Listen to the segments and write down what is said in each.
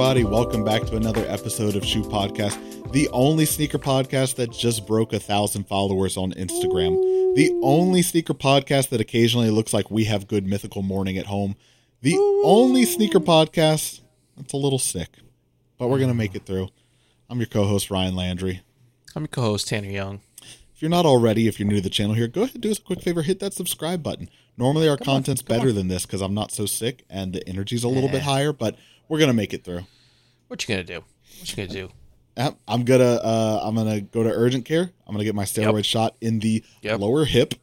everybody. Welcome back to another episode of Shoe Podcast, the only sneaker podcast that just broke a thousand followers on Instagram. The only sneaker podcast that occasionally looks like we have good mythical morning at home. The only sneaker podcast that's a little sick, but we're going to make it through. I'm your co host, Ryan Landry. I'm your co-host Tanner Young. If you're not already, if you're new to the channel here, go ahead and do us a quick favor, hit that subscribe button. Normally our content's better than this because I'm not so sick and the energy's a little bit higher, but we're gonna make it through. What you gonna do? What you gonna do? I'm gonna uh, I'm gonna go to urgent care. I'm gonna get my steroid shot in the Yep. lower hip,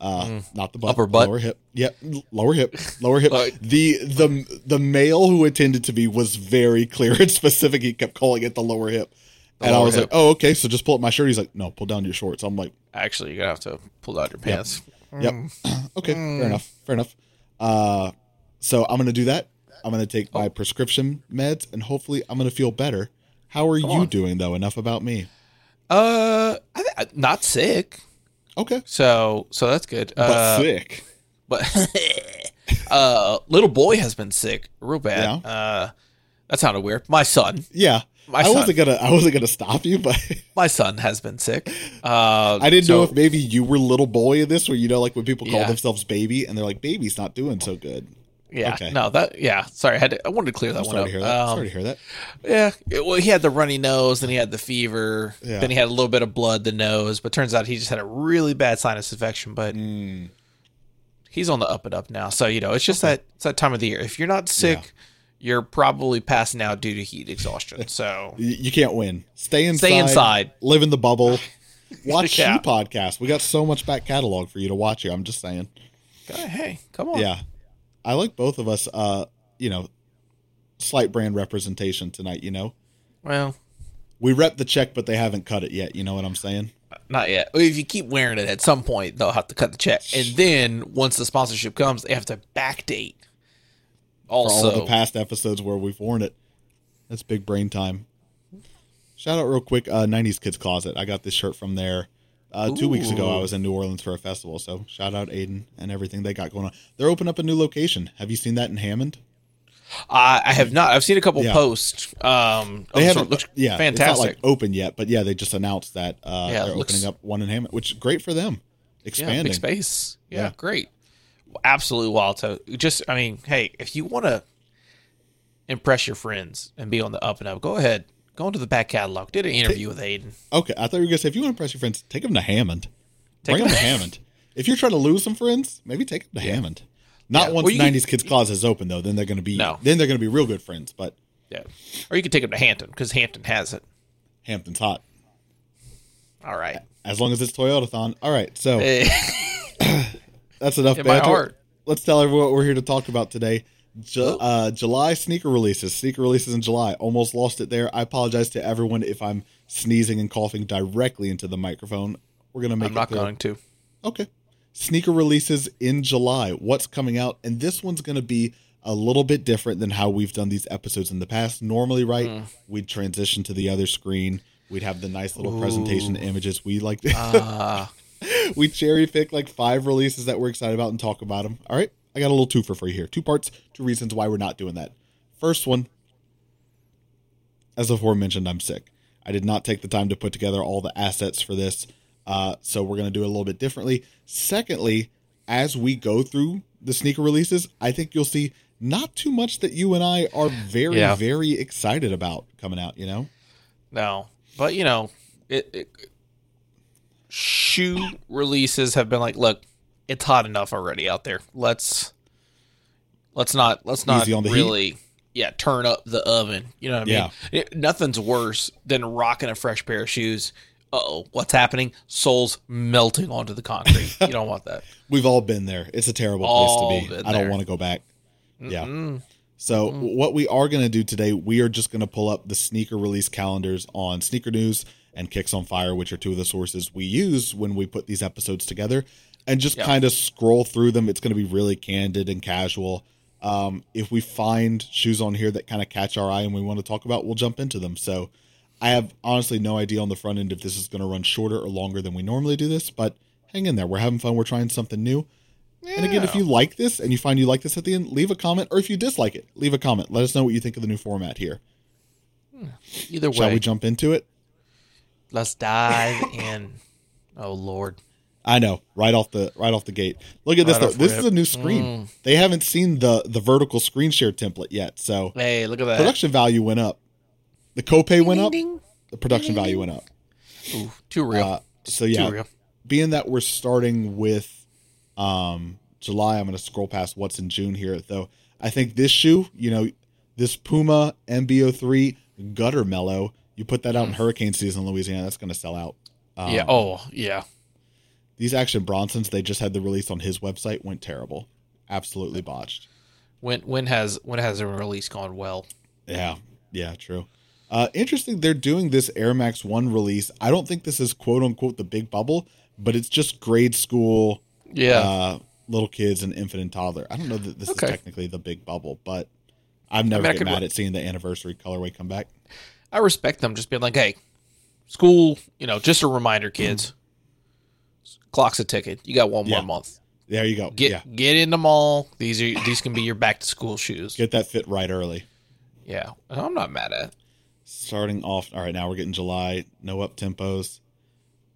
uh, not the butt, Upper butt? lower hip. Yep, lower hip, lower hip. Uh, the the the male who attended to me was very clear and specific. He kept calling it the lower hip, and I was hip. like, oh okay, so just pull up my shirt. He's like, no, pull down your shorts. I'm like, Actually, you're gonna have to pull down your pants. Yep. okay. Fair enough. Fair enough. Uh, so I'm gonna do that. I'm gonna take my prescription meds, and hopefully I'm gonna feel better. How are you on. doing though? Enough about me. Uh, I th- not sick. Okay. So so that's good. But uh, sick. but uh, little boy has been sick real bad. Yeah. Uh, that sounded weird. My son, Yeah. my I son, wasn't gonna. I wasn't gonna stop you, but my son has been sick. Uh, I didn't so- know if maybe you were little boy in this, where you know, like when people call Yeah. themselves baby, and they're like, "Baby's not doing so good." Yeah, Okay. no, that yeah. Sorry, I had to, I wanted to clear that I'm one up. to hear that. Um, sorry to hear that. Yeah. It- well, he had the runny nose, then he had the fever, Yeah. then he had a little bit of blood the nose, but turns out he just had a really bad sinus infection. But Mm. he's on the up and up now. So, you know, it's just that it's that time of the year. If you're not sick, you're probably passing out due to heat exhaustion. So You can't win. Stay inside. Stay inside. Live in the bubble. Watch Yeah. Podcast. We got so much back catalog for you to watch here. I'm just saying. hey, come on. Yeah. I like both of us uh, you know, slight brand representation tonight, you know. Well, We rep the check, but they haven't cut it yet, you know what I'm saying? not yet. If you keep wearing it at some point, they'll have to cut the check. And then once the sponsorship comes, they have to backdate. For all Also, of the past episodes where we've worn it. That's big brain time. Shout out real quick, uh 90s Kids Closet. I got this shirt from there. Uh, two weeks ago, I was in New Orleans for a festival, so shout out Aiden and everything they got going on. They're opening up a new location. Have you seen that in Hammond? I, I have not. I've seen a couple Yeah. posts. Um, They of haven't, looks yeah, fantastic. It's not like open yet, but yeah, they just announced that uh, Yeah, they're looks- opening up one in Hammond, which is great for them. yeah, Expanding. big space. Yeah, Yeah. great. Absolutely wild. So just, I mean, hey, if you want to impress your friends and be on the up and up, go ahead. Go into the back catalog. Did an interview with Aiden. Okay, I thought you were gonna say if you want to impress your friends, take them to Hammond. Take Bring them to Hammond. If you're trying to lose some friends, maybe take them to Hammond. Not Yeah, once well, you can- '90s Kids Closet is open though. Then they're gonna be No. then they're gonna be real good friends. But Yeah, or you could take them to Hampton because Hampton has it. Hampton's hot All right. as long as it's Toyotathon. All right, so Eh, that's enough. in my heart. Let's tell everyone what we're here to talk about today. Ju- uh, July sneaker releases. Sneaker releases in July. Almost lost it there. I apologize to everyone if I'm sneezing and coughing directly into the microphone. We're gonna make I'm not going to. Okay. Sneaker releases in July. What's coming out? And this one's going to be a little bit different than how we've done these episodes in the past. Normally, right, Hmm. we'd transition to the other screen. We'd have the nice little presentation images. We like Ah, we cherry pick like five releases that we're excited about and talk about them. All right. I got a little twofer for you here. Two parts, two reasons why we're not doing that. First one, as aforementioned, I'm sick. I did not take the time to put together all the assets for this. Uh, so we're going to do it a little bit differently. Secondly, as we go through the sneaker releases, I think you'll see not too much that you and I are very, Yeah. very excited about coming out, you know? no, but you know, it, it shoe releases have been like, look, it's hot enough already out there. Let's let's not let's not the heat. really yeah turn up the oven. You know what I mean? It- nothing's worse than rocking a fresh pair of shoes. Oh, what's happening? Soles melting onto the concrete. you don't want that. We've all been there. It's a terrible All place to be. I don't want to go back. Yeah. Mm. So what we are going to do today, we are just going to pull up the sneaker release calendars on Sneaker News and Kicks on Fire, which are two of the sources we use when we put these episodes together, and just Yeah. kind of scroll through them. It's going to be really candid and casual. Um, if we find shoes on here that kind of catch our eye and we want to talk about, we'll jump into them. So I have honestly no idea on the front end if this is going to run shorter or longer than we normally do this, but hang in there. We're having fun. We're trying something new. And again, if you like this and you find you like this at the end, leave a comment. Or if you dislike it, leave a comment. Let us know what you think of the new format here. Either way, Shall we jump into it? let's dive in. Oh Lord. I know, right off the right off the gate. Look at this Right though. This is a new screen. They haven't seen the the vertical screen share template yet, so Hey, look at that. production value went up. The copay went Ding, up. ding, The production value went up. Ooh, too real. Uh, so too yeah, real. being that we're starting with um July, I'm going to scroll past what's in June here though. I think this shoe, you know, this Puma MBO3 Gutter Mellow, you put that out in hurricane season in Louisiana, that's going to sell out. Um, yeah. Oh, yeah. These Action Bronsons, they just had the release on his website, went terrible. Absolutely botched. When when has when has a release gone well? Yeah, yeah, true. Uh, interesting, they're doing this Air Max 1 release. I don't think this is quote unquote the big bubble, but it's just grade school Yeah. uh, little kids and infant and toddler. I don't know that this Okay. is technically the big bubble, but I'm never mean, get mad re- at seeing the anniversary colorway come back. I respect them just being like, hey, school, you know, just a reminder, kids. Clock's a ticket. You got one Yeah. more month. There you go. Get yeah, get in the mall. These are these can be your back to school shoes. get that fit right early. Yeah, I'm not mad at. it. Starting off, all right. Now we're getting July. No up tempos.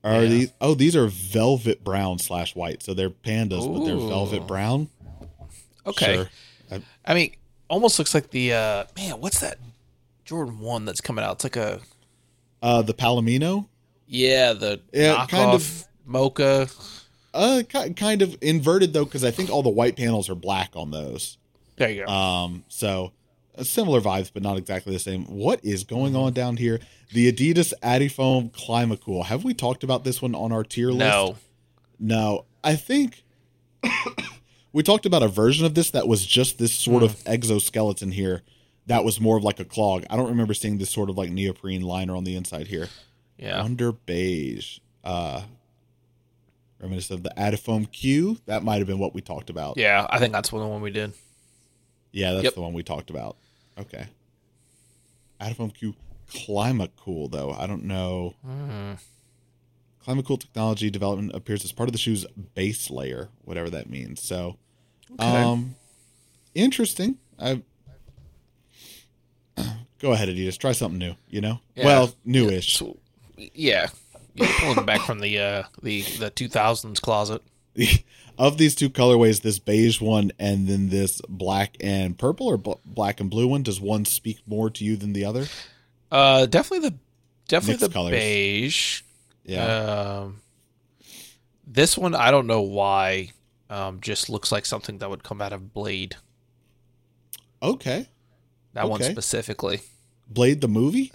Are Yeah. these? Oh, these are velvet brown slash white. So they're pandas, but they're velvet brown. Okay. Sure. I- I mean, almost looks like the uh man. What's that Jordan one that's coming out? It's like a Uh, the Palomino. yeah, the Yeah, knockoff kind of- mocha. Uh, kind of inverted though, because I think all the white panels are black on those. There you go. Um, so uh, similar vibes, but not exactly the same. What is going on down here? The Adidas adiFOM Climacool. Have we talked about this one on our tier list? no. No. I think we talked about a version of this that was just this sort of Hmm. exoskeleton here. That was more of like a clog. I don't remember seeing this sort of like neoprene liner on the inside here. Yeah. Under beige. Uh reminiscent of the adiFOM Q. That might have been what we talked about. Yeah, I think that's one the one we did. Yeah, that's Yep. the one we talked about. Okay. adiFOM Q Climacool though. I don't know. Mm. Climacool technology development appears as part of the shoe's base layer, whatever that means. So, Okay. um, interesting. I go ahead, Adidas. Try something new. You know, Yeah. well, newish. Yeah. You're pulling back from the uh the the 2000s closet. of these two colorways, this beige one and then this black and purple or bl- black and blue one, does one speak more to you than the other? Uh definitely the definitely Mixed the colors. beige. Yeah. Um this one I don't know why um just looks like something that would come out of Blade. okay. That one specifically. Blade the movie.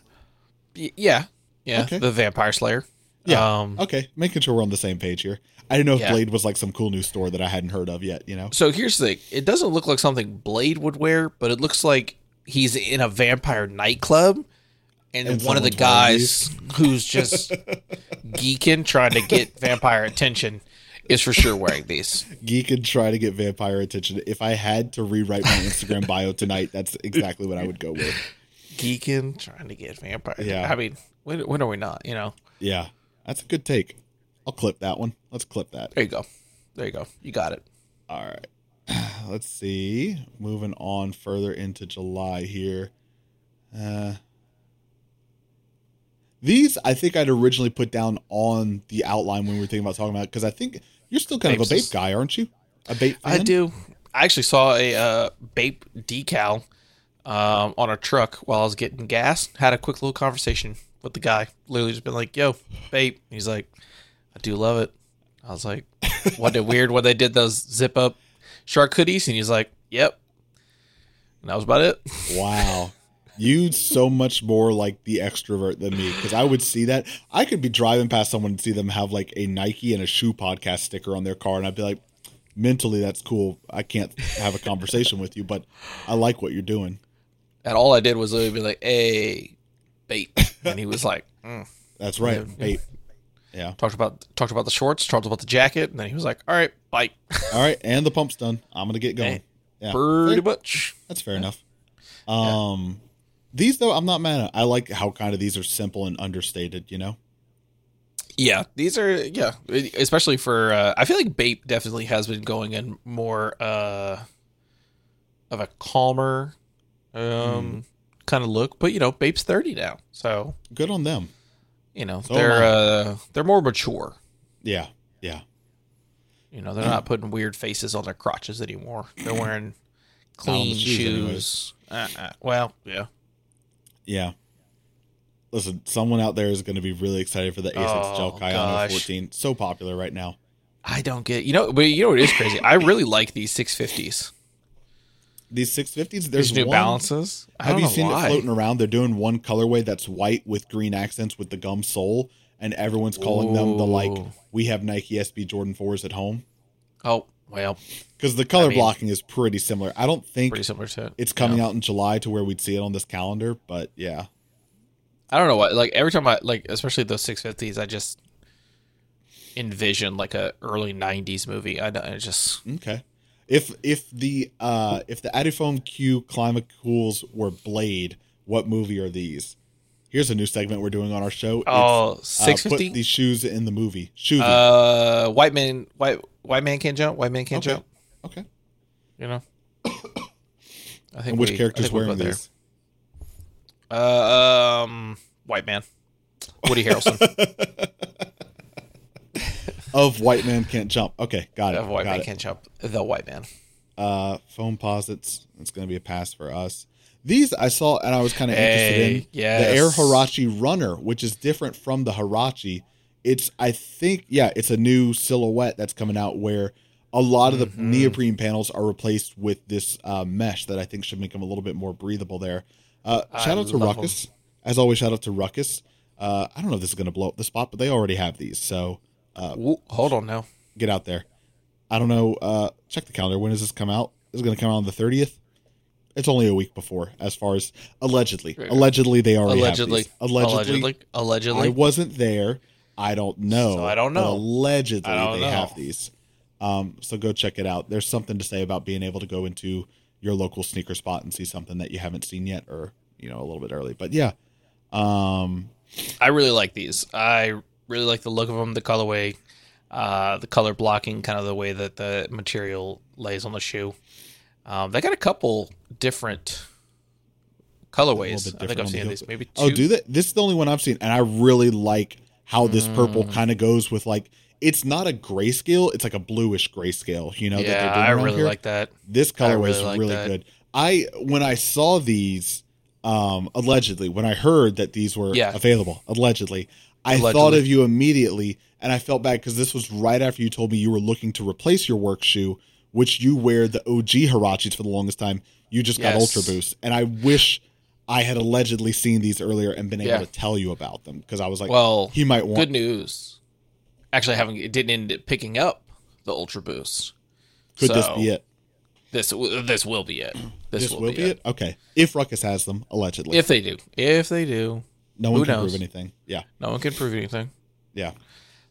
Y- yeah. Yeah, Okay. the Vampire Slayer. Yeah. Um Okay, making sure we're on the same page here. I didn't know if Yeah. Blade was like some cool new store that I hadn't heard of yet. You know. So here's the thing. It doesn't look like something Blade would wear, but it looks like he's in a vampire nightclub and, And one of the guys who's just geeking trying to get vampire attention is for sure wearing these. Geeking trying to get vampire attention. If I had to rewrite my Instagram bio tonight, that's exactly what I would go with. Geeking trying to get vampire. Yeah. I mean, when, when are we not, you know? Yeah, that's a good take. I'll clip that one. Let's clip that. There you go. There you go. You got it. All right. Let's see. Moving on further into July here. Uh, these I think I'd originally put down on the outline when we were thinking about talking about because I think you're still kind of a Bape guy, aren't you? A Bape fan? I do. I actually saw a uh, Bape decal um, on a truck while I was getting gas. Had a quick little conversation with the guy. Literally just been like, "Yo, Bape." He's like, "I do love it." I was like, "Wasn't it weird when they did those zip up shark hoodies?" And he's like, "Yep." And that was about it. Wow. You so much more like the extrovert than me because I would see that. I could be driving past someone and see them have like a Nike and a shoe podcast sticker on their car, and I'd be like, mentally, that's cool. I can't have a conversation with you, but I like what you're doing. And all I did was literally be like, "Hey, Bape," and he was like, mm. That's right. Yeah. Bape. Yeah. talked about talked about the shorts, talked about the jacket, and then he was like, "All right, bite." All right. And the pump's done. I'm going to get going. Yeah. Pretty much. That's fair enough. Um, These, though, I'm not mad at. I like how kind of these are simple and understated, you know? Yeah, these are yeah, especially for uh, I feel like Bape definitely has been going in more uh of a calmer um Mm. Kind of look, but you know, Bape's 30 now. So, Good on them. you know, So they're uh they're more mature. Yeah, yeah. You know, they're not putting weird faces on their crotches anymore. They're wearing clean shoes shoes. Uh, uh, well, yeah. Yeah. Listen, someone out there is going to be really excited for the Asics Gel Oh, Kayano gosh. 14. So popular right now. I don't get you know, but you know what is crazy? I really like these 650s. These 650s, These there's New one. Balances. I Have you seen why. it floating around? They're doing one colorway that's white with green accents with the gum sole, and everyone's calling them the like we have Nike SB Jordan 4s at home Oh, well, because the color mean- blocking is pretty similar. I don't think pretty similar to it. it's coming Yeah. out in July to where we'd see it on this calendar, but yeah. I don't know what like every time I like especially those 650s I just envision like a early 90s movie. I, I just Okay. If if the uh if the adiFOM Q Climacools were Blade, what movie are these? Here's a new segment we're doing on our show. Oh uh, put these shoes in the movie. Shoes. uh white man white white man can't jump, white man can't Okay. jump, okay. you know. I think And which we- character's wearing there. these? Uh, um, white man, Woody Harrelson. Of White Man Can't Jump. Okay, got it. of white got man it. can't jump. The white man. Uh, Foamposites. It's going to be a pass for us. These I saw and I was kind of interested in. yes. The Air Huarache Runner, which is different from the Huarache. It's I think yeah, it's a new silhouette that's coming out where a lot of the Mm-hmm. neoprene panels are replaced with this uh, mesh that I think should make them a little bit more breathable there. Uh, I shout out to Ruckus. As always, shout out to Ruckus. Uh, I don't know if this is going to blow up the spot, but they already have these. So uh, Ooh, hold on now. get out there. I don't know. Uh, check the calendar. When does this come out? This is going to come out on the thirtieth. It's only a week before, as far as allegedly. Allegedly, they already Allegedly. Allegedly, Allegedly. Allegedly. I wasn't there. I don't know. So I don't know. allegedly, don't they know. have these. Um, so go check it out. There's something to say about being able to go into your local sneaker spot and see something that you haven't seen yet, or you know, a little bit early. But yeah, um, I really like these. I really like the look of them, the colorway, uh, the color blocking, kind of the way that the material lays on the shoe. Um, they got a couple different colorways. bit I think I've seen these. Maybe two. Oh, do they? This is the only one I've seen, and I really like how this purple Mm. kind of goes with like it's not a grayscale; it's like a bluish grayscale. You know that yeah, doing I really here. like that. this colorway really was like really that. good. I when I saw these, um, allegedly, when I heard that these were Yeah. available, allegedly, I thought of you immediately, and I felt bad because this was right after you told me you were looking to replace your work shoe, which you wear the OG Huaraches for the longest time. You just got Yes. Ultra Boost, and I wish I had allegedly seen these earlier and been able Yeah. to tell you about them because I was like, Well, he might want. good news. Actually, having it didn't end up picking up the Ultra Boost. Could this be it? This this will be it. This, This, will, be it. Okay, if Ruckus has them, allegedly, If they do, if they do, no one who can knows? prove anything. Yeah, no one can prove anything. yeah.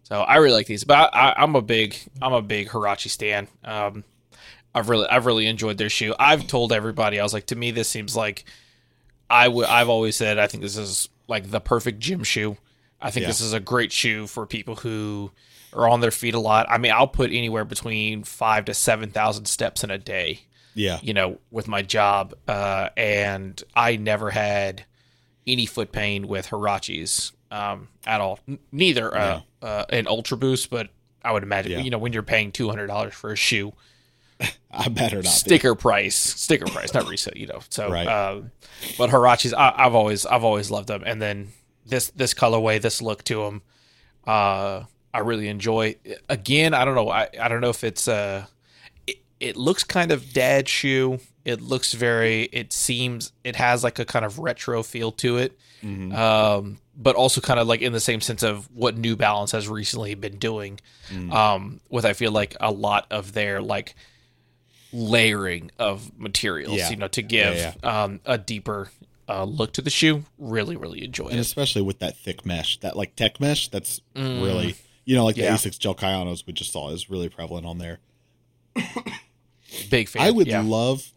So I really like these, but I, I'm a big I'm a big Huarache stan. Um, I've really I've really enjoyed their shoe. I've told everybody I was like, to me, this seems like I would I've always said I think this is like the perfect gym shoe. I think Yeah. this is a great shoe for people who are on their feet a lot. I mean, I'll put anywhere between five to seven thousand steps in a day. Yeah. you know, with my job, uh, and I never had any foot pain with Huaraches um, at all. N- neither uh, uh, an Ultra Boost, but I would imagine, Yeah. you know, when you're paying two hundred dollars for a shoe, I better not. be. sticker price, sticker price, not resale, you know. So, Right. um, but Huaraches, I, I've always, I've always loved them, and then this, this colorway, this look to them, uh, I really enjoy. Again, I don't know, I, I don't know if it's, uh, it, it looks kind of dad shoe. It looks very, it seems, it has like a kind of retro feel to it. Mhm. Um, but also kind of like in the same sense of what New Balance has recently been doing Mm. um, with I feel like a lot of their like layering of materials, Yeah. you know, to give Yeah, Um, a deeper uh, look to the shoe. Really, really enjoy and it. especially with that thick mesh, that like tech mesh, that's Mm. really you know like Yeah. the Asics Gel Kayanos we just saw is really prevalent on there. Big fan. I would yeah. love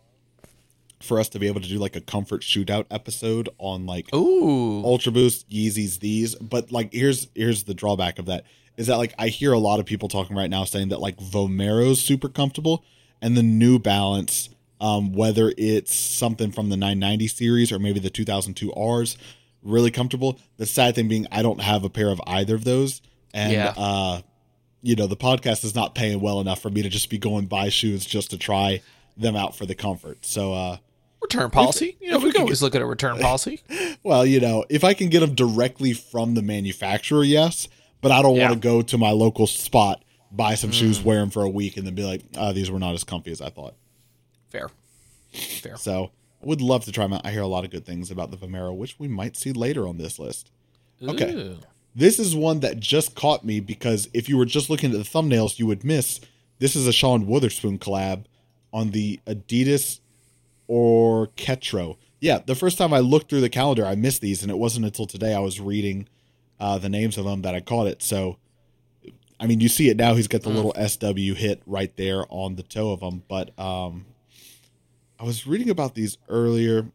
for us to be able to do like a comfort shootout episode on like Ooh. Ultra Boost, Yeezys, these. But like here's here's the drawback of that is that like I hear a lot of people talking right now saying that like Vomero's super comfortable and the New Balance, um, whether it's something from the 990 series or maybe the 2002 Rs, really comfortable. The sad thing being I don't have a pair of either of those, and Yeah. uh, you know the podcast is not paying well enough for me to just be going buy shoes just to try them out for the comfort. So uh return policy. You know, we can always look at a return policy. Well, you know, if I can get them directly from the manufacturer, yes. But I don't Yeah. want to go to my local spot, buy some shoes, wear them for a week, and then be like, uh, these were not as comfy as I thought. Fair. Fair. So I would love to try them out. I hear a lot of good things about the Vomero, which we might see later on this list. Okay. Ooh. This is one that just caught me because if you were just looking at the thumbnails, you would miss. This is a Sean Wotherspoon collab on the Adidas Orketro. Yeah, the first time I looked through the calendar, I missed these, and it wasn't until today I was reading uh, the names of them that I caught it. So, I mean, you see it now. He's got the little SW hit right there on the toe of them. But um, I was reading about these earlier.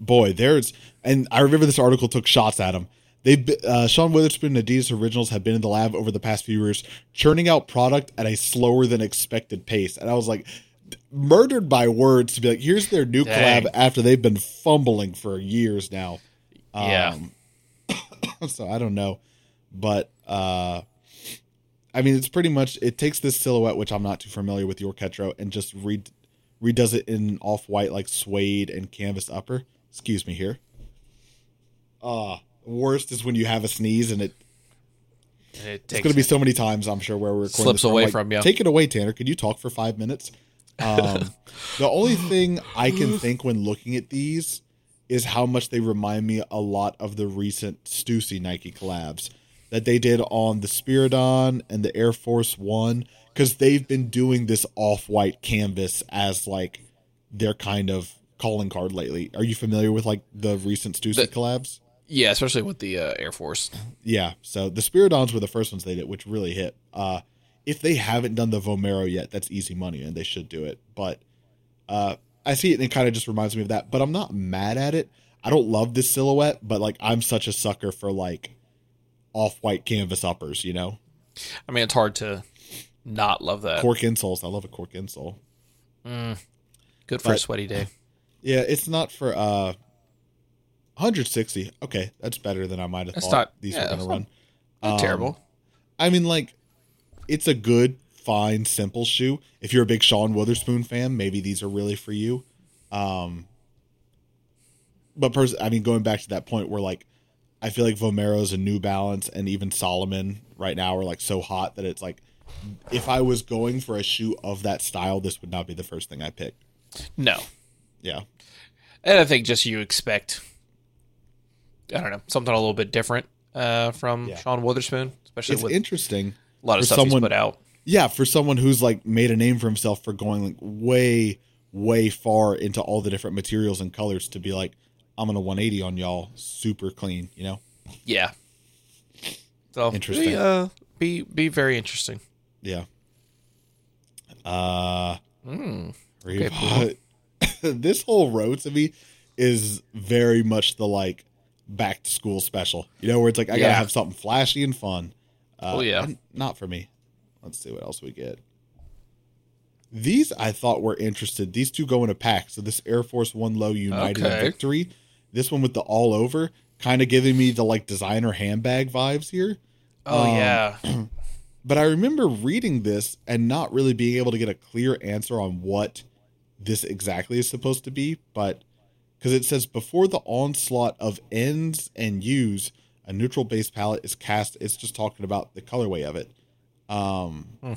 Boy, there's and I remember this article took shots at him. They uh, Sean Wotherspoon and Adidas Originals have been in the lab over the past few years, churning out product at a slower than expected pace. And I was like, murdered by words to be like, here's their new Dang. collab after they've been fumbling for years now. Yeah. Um, so I don't know, but uh, I mean, it's pretty much it takes this silhouette, which I'm not too familiar with Orketro, and just re- redoes it in off white like suede and canvas upper. Excuse me here. Uh worst is when you have a sneeze and it And it it's going to be so many times I'm sure where we're recording Slips this, away like, from you. Take it away, Tanner. Could you talk for five minutes? Um, the only thing I can think when looking at these is how much they remind me a lot of the recent Stussy Nike collabs that they did on the Spiridon and the Air Force One because they've been doing this off-white canvas as like their kind of calling card lately. Are you familiar with like the recent Stussy The- collabs? Yeah, especially with the uh, Air Force. Yeah, so the Spiridons were the first ones they did, which really hit. Uh, if they haven't done the Vomero yet, that's easy money, and they should do it. But uh, I see it, and it kind of just reminds me of that. But I'm not mad at it. I don't love this silhouette, but like I'm such a sucker for like off-white canvas uppers. You know, I mean, it's hard to not love that. cork insoles. I love a cork insole. Good for a sweaty day. Yeah, it's not for uh 160. Okay, that's better than I might have That's thought not- these yeah, were going to run. Not Um, terrible. I mean, like, it's a good, fine, simple shoe. If you're a big Sean Wotherspoon fan, maybe these are really for you. Um, but pers- I mean, going back to that point where like, I feel like Vomero's and New Balance and even Salomon right now are like so hot that it's like, if I was going for a shoe of that style, this would not be the first thing I picked. No. Yeah, And I think just you expect, I don't know, something a little bit different uh, from Yeah. Sean Wotherspoon, especially it's with interesting. A lot of stuff someone- he's put out. Yeah, for someone who's like made a name for himself for going like way, way far into all the different materials and colors to be like, I'm gonna 180 on y'all, super clean, you know? Yeah. So Interesting. Be, uh, be be very interesting. Yeah. Uh, Mm. Reebok- this whole row to me is very much the like back to school special, you know, where it's like I gotta have something flashy and fun. Uh, Oh, yeah. Not for me. Let's see what else we get. These I thought were interested. These two go in a pack. So this Air Force One Low United Okay. Victory, this one with the all over, kind of giving me the like designer handbag vibes here. Oh Um, yeah. But I remember reading this and not really being able to get a clear answer on what this exactly is supposed to be. But because it says before the onslaught of N's and U's, a neutral base palette is cast. It's just talking about the colorway of it. Um, Hmm.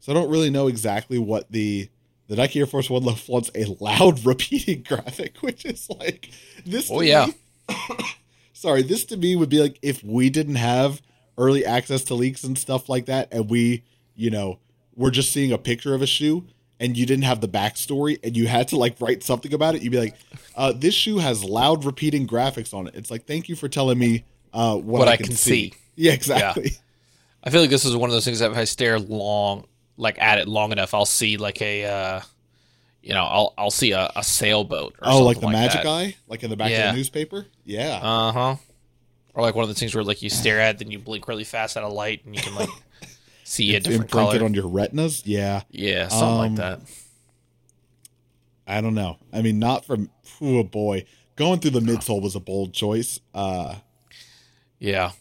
So I don't really know exactly what the the Nike Air Force One Low wants a loud repeating graphic, which is like this. Oh, yeah. me- sorry, this to me would be like if we didn't have early access to leaks and stuff like that, and we, you know, we're just seeing a picture of a shoe and you didn't have the backstory and you had to like write something about it, you'd be like, uh, this shoe has loud repeating graphics on it. It's like, thank you for telling me uh, what, What I, I can, see. see. Yeah, exactly. I feel like this is one of those things that if I stare long, like at it long enough, I'll see like a, uh, you know, I'll I'll see a, a sailboat. Or Oh, like the something magic that. eye, like in the back Yeah. of the newspaper. Yeah. Uh huh. Or like one of the things where like you stare at, then you blink really fast at a light, and you can like see a different imprinted color. on your retinas. Yeah. yeah, something Um, like that. I don't know. I mean, not from. Oh boy, going through the midsole was a bold choice. Uh, Yeah.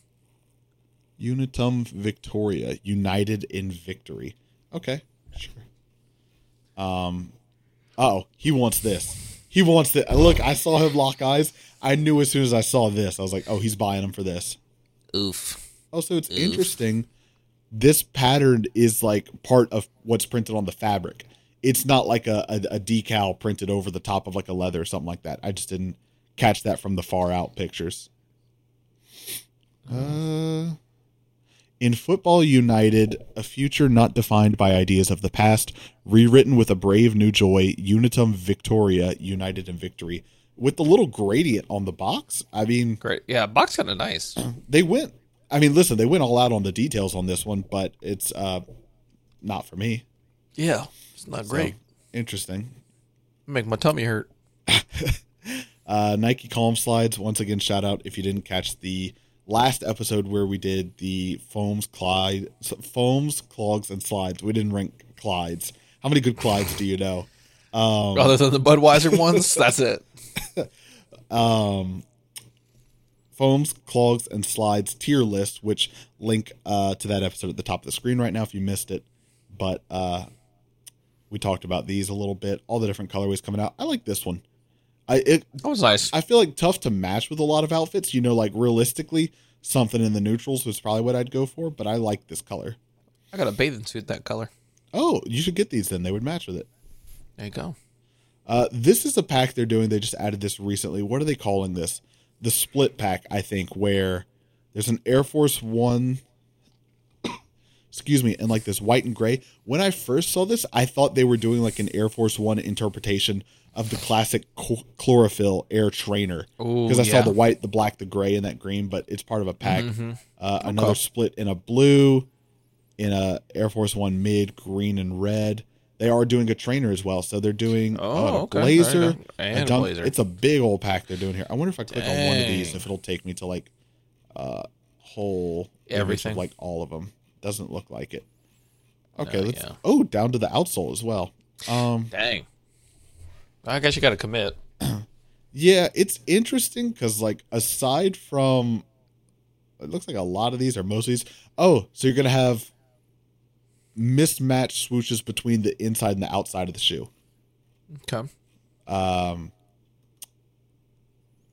Unitum Victoria, united in victory. Okay, sure. Um, oh, he wants this. He wants that. Look, I saw him lock eyes. I knew as soon as I saw this, I was like, oh, he's buying them for this. Oof. Oh, so it's interesting. This pattern is like part of what's printed on the fabric. It's not like a, a, a decal printed over the top of like a leather or something like that. I just didn't catch that from the far out pictures. Uh, in Football United, a future not defined by ideas of the past, rewritten with a brave new joy, Unitum Victoria, united in victory. With the little gradient on the box, I mean, Great. Yeah, box kind of nice. they went i mean listen they went all out on the details on this one but it's uh not for me Yeah, it's not So, great. interesting Make my tummy hurt. uh nike calm slides once again shout out if you didn't catch the last episode where we did the foams clyde foams clogs and slides we didn't rank clydes how many good clydes do you know um Other than the Budweiser ones, that's it. um, foams, clogs, and slides tier list, which link uh, to that episode at the top of the screen right now if you missed it. But uh, we talked about these a little bit, all the different colorways coming out. I like this one. I it That was nice. I feel like tough to match with a lot of outfits. You know, like realistically, something in the neutrals was probably what I'd go for. But I like this color. I got a bathing suit that color. Oh, you should get these then. They would match with it. There you go. Uh, this is a pack they're doing. They just added this recently. What are they calling this? The split pack, I think, where there's an Air Force One. Excuse me, and like this white and gray. When I first saw this, I thought they were doing like an Air Force One interpretation of the classic ch- chlorophyll Air Trainer. Because I saw the white, the black, the gray, and that green, but it's part of a pack. Mhm. Uh, another split in a blue, in a Air Force One mid, green and red. They are doing a trainer as well, so they're doing Oh, uh, a okay. blazer, There you a And a dunk. blazer. It's a big old pack they're doing here. I wonder if I click on one of these, if it'll take me to like uh whole Everything. of like all of them. Doesn't look like it. Okay, Uh, let's. yeah. Oh, down to the outsole as well. Um, Dang. I guess you got to commit. Yeah, it's interesting because like aside from, it looks like a lot of these are most of these. Oh, so you're gonna have mismatched swooshes between the inside and the outside of the shoe. Okay. Um,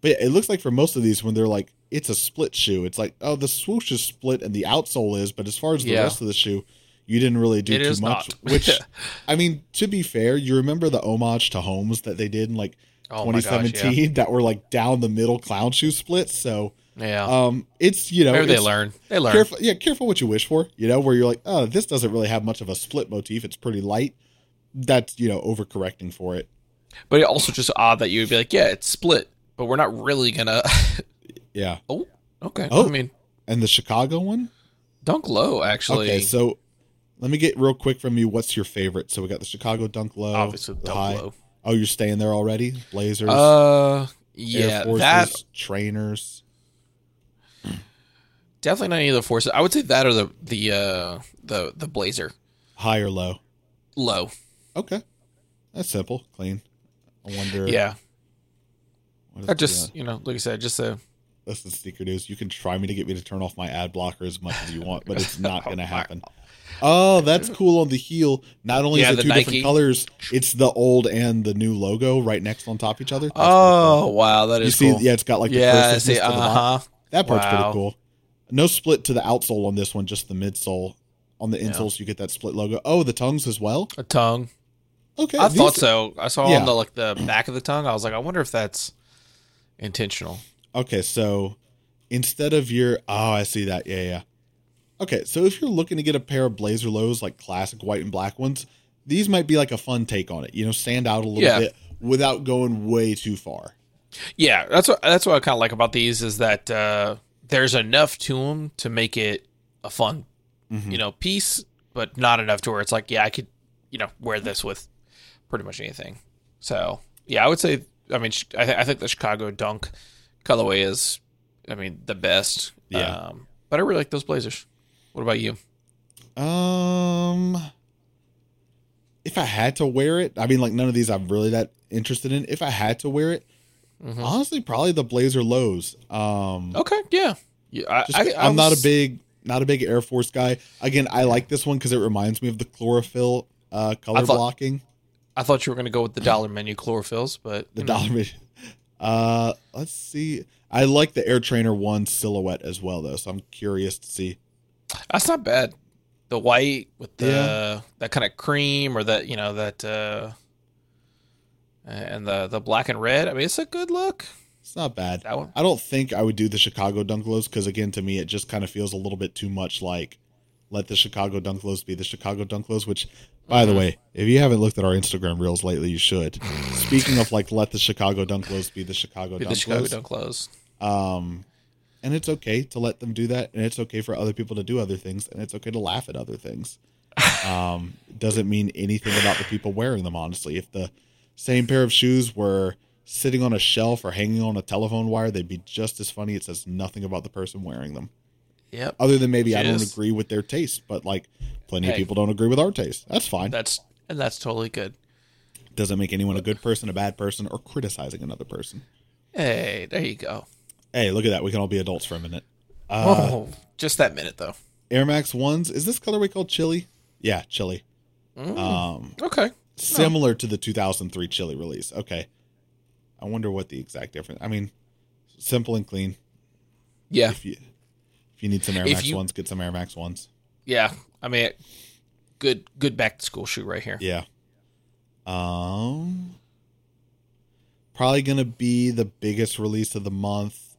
but yeah, it looks like for most of these, when they're like, it's a split shoe, it's like, oh, the swoosh is split and the outsole is, but as far as the Yeah. rest of the shoe, you didn't really do It too is much. not. Which, I mean, to be fair, you remember the homage to Holmes that they did in like Oh my gosh, 2017 that were like down the middle clown shoe splits. So, Yeah. um, it's you know, Maybe they learn. They learn. Careful, yeah, careful what you wish for. You know, where you're like, oh, this doesn't really have much of a split motif. It's pretty light. That's you know overcorrecting for it. But it also just odd that you would be like, yeah, it's split, but we're not really gonna. Yeah. oh, okay. Oh. I mean, And the Chicago one. dunk low actually. Okay, so let me get real quick from you. What's your favorite? So we got the Chicago Dunk Low. obviously the dunk high. low. Oh, you're staying there already? Blazers, Uh, yeah, Forces, that trainers. definitely not any of the forces. I would say that or the the uh the the blazer High or low? low. Okay, that's simple, clean. I wonder. Yeah, I the, just uh, you know, like I said, just a listen, sneaker news. You can try me to get me to turn off my ad blocker as much as you want, but it's not going to Oh, happen. Oh, that's cool on the heel. Not only Yeah, is it two Nike. different colors, it's the old and the new logo right next on top of each other. That's oh cool. wow, that is you is see, cool. yeah, it's got like the yeah, see. the uh-huh. That part's Wow. pretty cool. No split to the outsole on this one, just the midsole. On the Yeah. insoles, you get that split logo. Oh, the tongues as well. A tongue. Okay, I these- thought so. I saw Yeah. on the like the back of the tongue. I was like, I wonder if that's intentional. Okay, so instead of your oh, I see that. Yeah, yeah. Okay, so if you're looking to get a pair of blazer lows, like classic white and black ones, these might be like a fun take on it. You know, stand out a little Yeah. bit without going way too far. Yeah, that's what that's what I kind of like about these is that uh, there's enough to them to make it a fun, Mhm. you know, piece, but not enough to where it's like, yeah, I could, you know, wear this with pretty much anything. So yeah, I would say. I mean, I, th- I think the Chicago Dunk colorway is, I mean, the best. Yeah. Um, but I really like those Blazers. What about you? Um, if I had to wear it, I mean, like none of these I'm really that interested in. If I had to wear it, Mhm. honestly, probably the Blazer lows. Um, Okay, yeah, yeah. I, just, I, I I'm not a big, not a big Air Force guy. Again, I like this one because it reminds me of the chlorophyll uh, color I thought- blocking. I thought you were going to go with the dollar menu chlorophylls, but The know, dollar. Menu. Uh, let's see. I like the Air Trainer one silhouette as well, though. So I'm curious to see. That's not bad. The white with the Yeah. that kind of cream or that you know that uh and the the black and red. I mean, it's a good look. It's not bad. That one. I don't think I would do the Chicago Dunklows because, again, to me, it just kind of feels a little bit too much like let the Chicago Dunklows be the Chicago Dunklows, Which, by the Mhm. way, if you haven't looked at our Instagram reels lately, you should. Speaking of like let the Chicago Dunk Lows be the Chicago Be Dunk the Chicago Lows, Dunk clothes. um, and it's okay to let them do that, and it's okay for other people to do other things, and it's okay to laugh at other things. Um, doesn't mean anything about the people wearing them. Honestly, if the same pair of shoes were sitting on a shelf or hanging on a telephone wire, they'd be just as funny. It says nothing about the person wearing them, Yep. other than maybe I don't agree with their taste. But like, plenty of people don't agree with our taste. That's fine. That's and that's totally good. Doesn't make anyone a good person, a bad person, or criticizing another person. Hey, there you go. Hey, look at that. We can all be adults for a minute. Uh, oh, just that minute though. Air Max ones. Is this colorway called Chili? Yeah, Chili. Mm, Um, okay. similar to the 2003 Chili release. Okay. I wonder what the exact difference. I mean, simple and clean. Yeah. If you if you need some Air If Max you- ones, get some Air Max ones. Yeah. I mean, good good back to school shoe right here. Yeah. Um. Probably gonna be the biggest release of the month.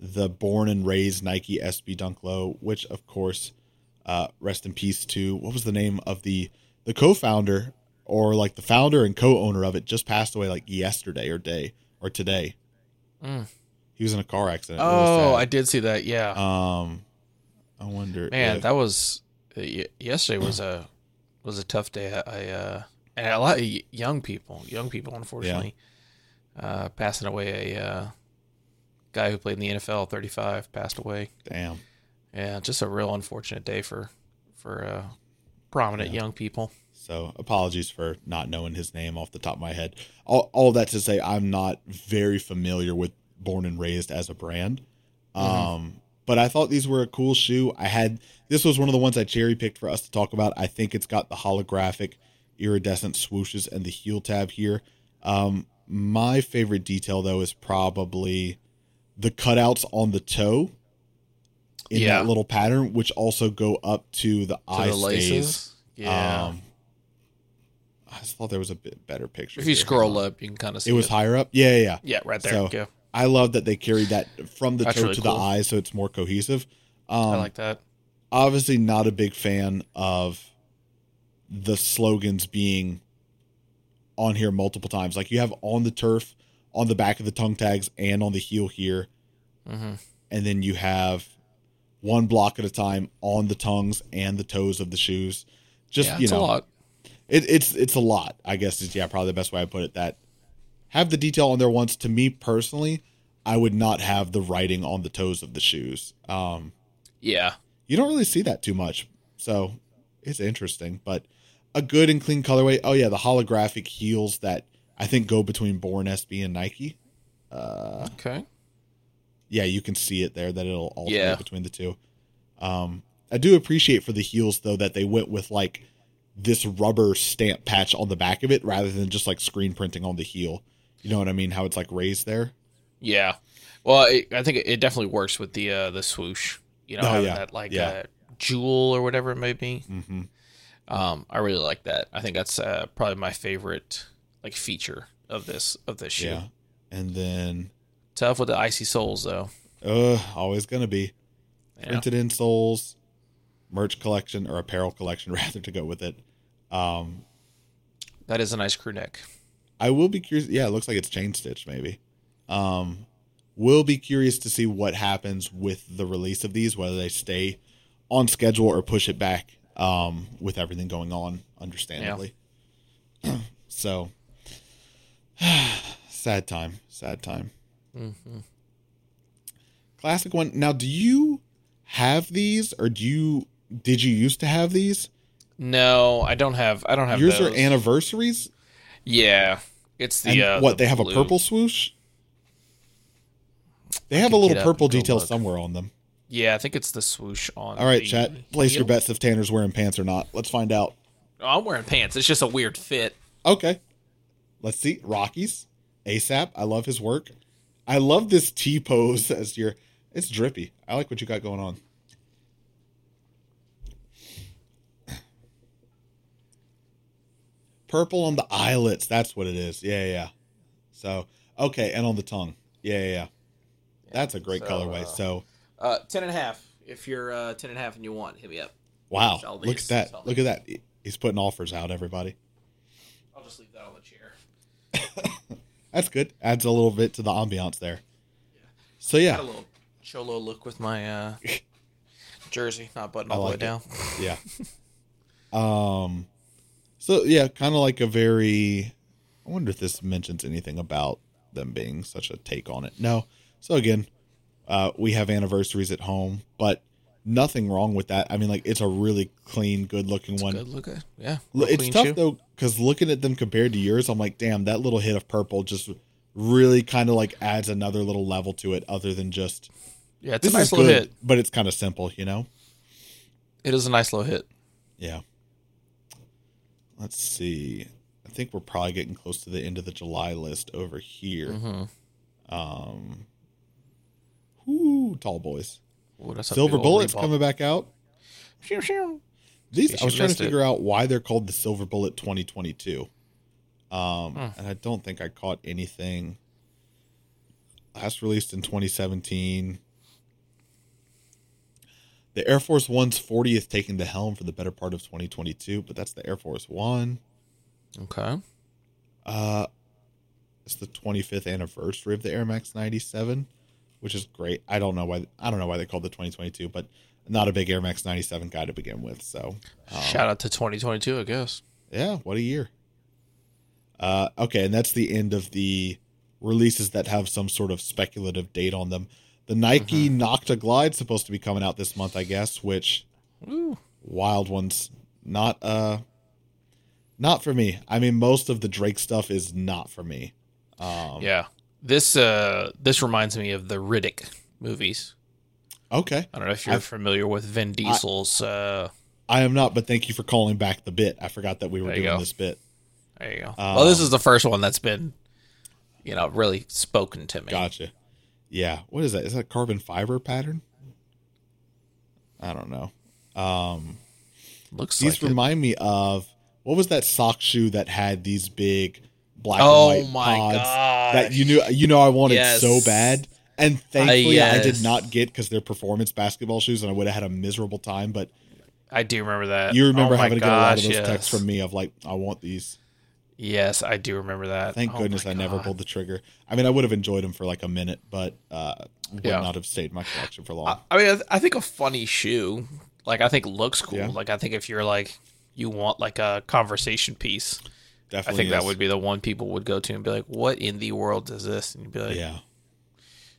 The Born and Raised Nike SB Dunk Low, which of course, uh, rest in peace to what was the name of the the co-founder or like the founder and co-owner of it just passed away like yesterday or day or today. Mm. He was in a car accident. Oh, I did see that. Yeah. um, I wonder. Man, if- that was uh, yesterday was a was a tough day. I, uh, and a lot of young people, young people, unfortunately, uh, passing away. A uh, guy who played in the NFL, thirty five, passed away. damn. Yeah, just a real unfortunate day for for uh, prominent Yeah. young people. So apologies for not knowing his name off the top of my head. All, all that to say, I'm not very familiar with Born and Raised as a brand. Mhm. Um, but I thought these were a cool shoe. I had this was one of the ones I cherry picked for us to talk about. I think it's got the holographic iridescent swooshes and the heel tab here. Um, my favorite detail though is probably the cutouts on the toe in Yeah. that little pattern, which also go up to the To eye the stays. laces. Yeah. Um, I just thought there was a bit better picture. if you here. scroll up, you can kind of see it was higher up. Yeah, yeah, yeah. Yeah, right there. So, yeah, I love that they carried that from the That's toe really to cool. the eye, so it's more cohesive. Um, I like that. obviously, not a big fan of the slogans being on here multiple times. Like you have on the turf, on the back of the tongue tags, and on the heel here, hmm and then you have one block at a time on the tongues and the toes of the shoes. Just yeah, you know, a lot. It, it's it's a lot. I guess is yeah probably the best way I put it. That have the detail on there once. To me personally, I would not have the writing on the toes of the shoes. Um, Yeah, you don't really see that too much, so it's interesting. But a good and clean colorway. Oh yeah, the holographic heels that I think go between Born SB and Nike. Uh, okay. yeah, you can see it there that it'll alternate Yeah. between the two. Um, I do appreciate for the heels though that they went with like this rubber stamp patch on the back of it rather than just like screen printing on the heel. You know what I mean? How it's like raised there. Yeah. Well, it, I think it, it definitely works with the uh, the swoosh. You know, Oh, yeah. that like Yeah. uh, jewel or whatever it may be. Mm-hmm. Um, I really like that. I think that's uh, probably my favorite like feature of this of this shoe. Yeah, and then Tough with the icy soles though. uh, always gonna be Yeah. printed insoles, merch collection or apparel collection rather to go with it. Um, That is a nice crew neck. I will be curious. Yeah, it looks like it's chain stitched, maybe. Um, will be curious to see what happens with the release of these, whether they stay on schedule or push it back. Um, with everything going on, understandably. So sad time, sad time. Mm-hmm. Classic one. Now, do you have these, or do you did you used to have these? No, I don't have. I don't have. Yours those. are anniversaries. Yeah, it's the uh, what the they have blue. a purple swoosh. They have a little get up and purple detail look. somewhere on them. Yeah, I think it's the swoosh on. All right, chat. Place your bets if Tanner's wearing pants or not. Let's find out. Oh, I'm wearing pants. It's just a weird fit. Okay. Let's see. Rockies. ASAP. I love his work. I love this T pose as your. It's drippy. I like what you got going on. Purple on the eyelets. That's what it is. Yeah, yeah. So, okay. And on the tongue. Yeah, yeah, yeah. That's a great so, colorway. uh, So, Uh, ten and a half. If you're uh, ten and a half and you want, hit me up. wow. Look these. at that. Sell Look at that. He's putting offers out, everybody. I'll just leave that on the chair. That's good. Adds a little bit to the ambiance there. Yeah. So yeah, a little cholo look with my uh, jersey, not buttoned all the way it. down. yeah. Um, so yeah, kind of like a very. I wonder if this mentions anything about them being such a take on it. No. So again, uh, we have anniversaries at home, but nothing wrong with that. I mean, like it's a really clean, good-looking one. Good look. at- Yeah, It's tough shoe. though, because looking at them compared to yours, I'm like, damn, that little hit of purple just really kind of like adds another little level to it, other than just Yeah, it's a nice little good, hit. but it's kind of simple, you know. It is a nice little hit. Yeah. Let's see. I think we're probably getting close to the end of the July list over here. Mm-hmm. Um, whoo, tall boys. Ooh, Silver Bullets Reebok. coming back out. These I was trying to it. figure out why they're called the Silver Bullet 2022. Um, Hmm. and I don't think I caught anything. Last released in 2017. The Air Force One's 40th taking the helm for the better part of 2022, but that's the Air Force One. Okay. Uh, it's the 25th anniversary of the Air Max 97, which is great. I don't know why I don't know why they called it 2022, but not a big Air Max 97 guy to begin with. So, um, Shout out to 2022, I guess. yeah, what a year. Uh, okay, and that's the end of the releases that have some sort of speculative date on them. The Nike Nocta Glide supposed to be coming out this month, I guess, which Ooh. wild ones not uh not for me. I mean most of the Drake stuff is not for me. Um Yeah. This uh this reminds me of the Riddick movies. okay. I don't know if you're I've- familiar with Vin Diesel's uh I am not, but thank you for calling back the bit. I forgot that we were doing go. this bit. there you go. Um, well, this is the first one that's been you know, really spoken to me. Gotcha. Yeah. What is that? Is that a carbon fiber pattern? I don't know. Um Looks These like it. remind me of what was that sock shoe that had these big black Oh and white my pods gosh. that you knew you know I wanted Yes. so bad, and thankfully I did not get because they're performance basketball shoes, and I would have had a miserable time. But I do remember that. you remember Oh having to get a lot of those yes. texts from me of like, I want these. Yes, I do remember that. Thank Oh goodness I never pulled the trigger. I mean, I would have enjoyed them for like a minute, but uh, would Yeah. not have stayed in my collection for long. I, I mean, I, th- I think a funny shoe, like I think looks cool. Yeah. Like I think if you're like you want like a conversation piece, I Definitely, think that would be the one people would go to and be like, "What in the world is this?" And you'd be like, yeah.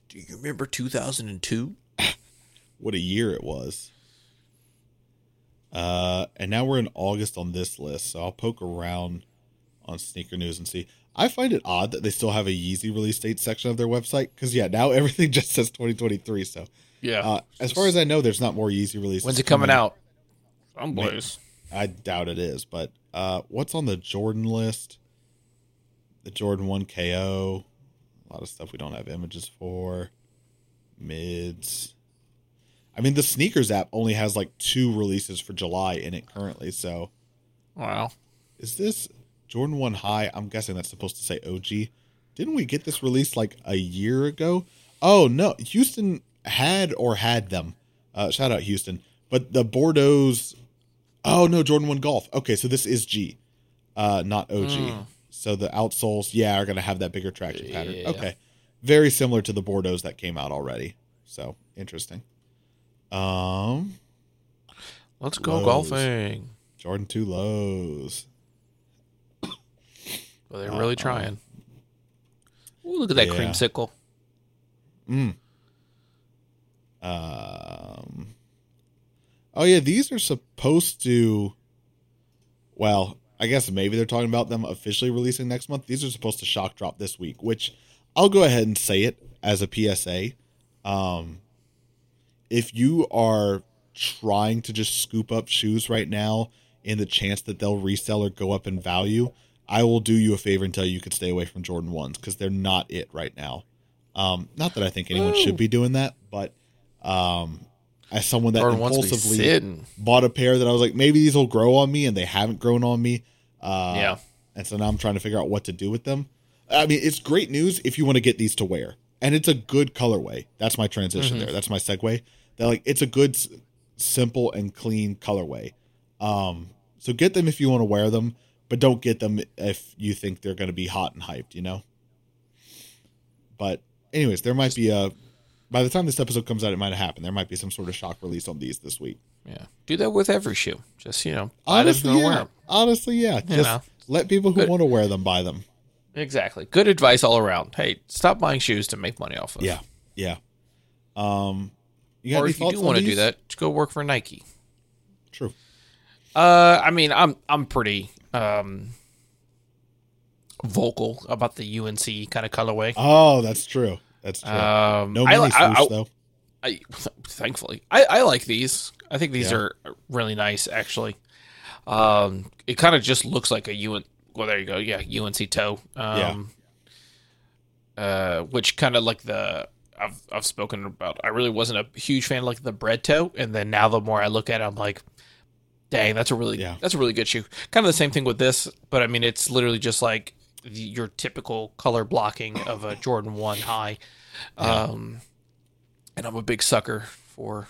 "Do you remember 2002?" what a year it was. Uh, and now we're in August on this list, so I'll poke around on sneaker news and see. I find it odd that they still have a Yeezy release date section of their website because yeah, now everything just says 2023. So Yeah. uh, as far as I know, there's not more Yeezy releases. When's it coming out? Some May- place. I doubt it is, but uh, what's on the Jordan list? The Jordan One KO, a lot of stuff we don't have images for. Mids. I mean, the sneakers app only has like two releases for July in it currently. So, Wow. is this Jordan One High? I'm guessing that's supposed to say OG. Didn't we get this released like a year ago? Oh no, Houston had or had them. Uh, shout out Houston, but the Bordeaux's. Oh no, Jordan One Golf. Okay, so this is G, uh, not OG. Mm. So the outsoles, yeah, are gonna have that bigger traction pattern. Yeah. Okay, very similar to the Bordeaux's that came out already. So interesting. Um, Let's go Lows. golfing. Jordan Two lows. Well, they're really trying. Ooh, look at that Yeah. creamsicle. Mm. Um. Oh yeah, these are supposed to. Well, I guess maybe they're talking about them officially releasing next month. These are supposed to shock drop this week, which I'll go ahead and say it as a PSA. Um, if you are trying to just scoop up shoes right now in the chance that they'll resell or go up in value, I will do you a favor and tell you you could stay away from Jordan ones because they're not it right now. Um, not that I think anyone Ooh. should be doing that, but um, as someone that Jordan wants to be impulsively bought a pair that I was like, maybe these will grow on me, and they haven't grown on me. Uh, Yeah. And so now I'm trying to figure out what to do with them. I mean, it's great news if you want to get these to wear, and it's a good colorway. That's my transition Mm-hmm. there. That's my segue. That like it's a good, simple and clean colorway. Um, so get them if you want to wear them, but don't get them if you think they're going to be hot and hyped. You know. But anyways, there might be a. By the time this episode comes out, it might have happened. There might be some sort of shock release on these this week. Yeah. Do that with every shoe. Just, you know, buy them if Honestly, you yeah. Honestly, yeah. Just know. let people who Good. want to wear them buy them. Exactly. Good advice all around. Hey, stop buying shoes to make money off of. Yeah, yeah. Um, you got Or if you do want to do that, just go work for Nike. True. Uh, I mean, I'm I'm pretty um vocal about the UNC kind of colorway. Oh, that's true. That's true. Um, no mini I, swoosh I, though. I, thankfully, I, I like these. I think these Yeah. are really nice, actually. Um, it kind of just looks like a UN. Well, there you go. Yeah, UNC toe. Um, Uh, which kind of like the I've I've spoken about. I really wasn't a huge fan of like the bread toe, and then now the more I look at it, I'm like, dang, that's a really Yeah. that's a really good shoe. Kind of the same thing with this, but I mean, it's literally just like the, your typical color blocking of a Jordan One High. Yeah. Um, and I'm a big sucker for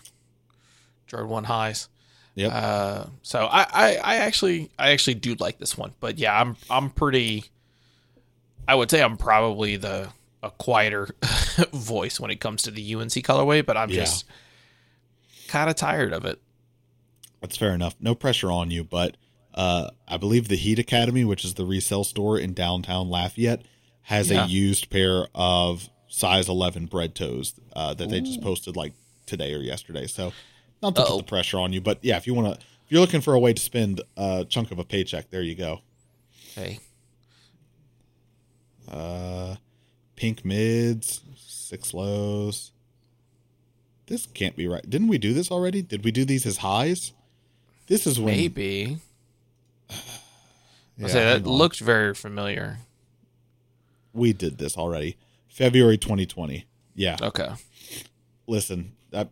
Jordan One Highs. Yep. Uh, so I, I, I actually I actually do like this one, but yeah, I'm I'm pretty. I would say I'm probably the a quieter voice when it comes to the UNC colorway, but I'm Yeah. just kind of tired of it. That's fair enough. No pressure on you, but uh, I believe the Heat Academy, which is the resale store in downtown Lafayette, has Yeah. a used pair of size 11 bread toes uh, that they just posted like today or yesterday. So not to Uh-oh. put the pressure on you, but yeah, if you want to, if you're looking for a way to spend a chunk of a paycheck, there you go. Hey, Uh, pink mids, six lows. This can't be right. Didn't we do this already? Did we do these as highs? This is when maybe Yeah, I say that looked very familiar. we did this already. February 2020. Yeah. Okay, Listen, that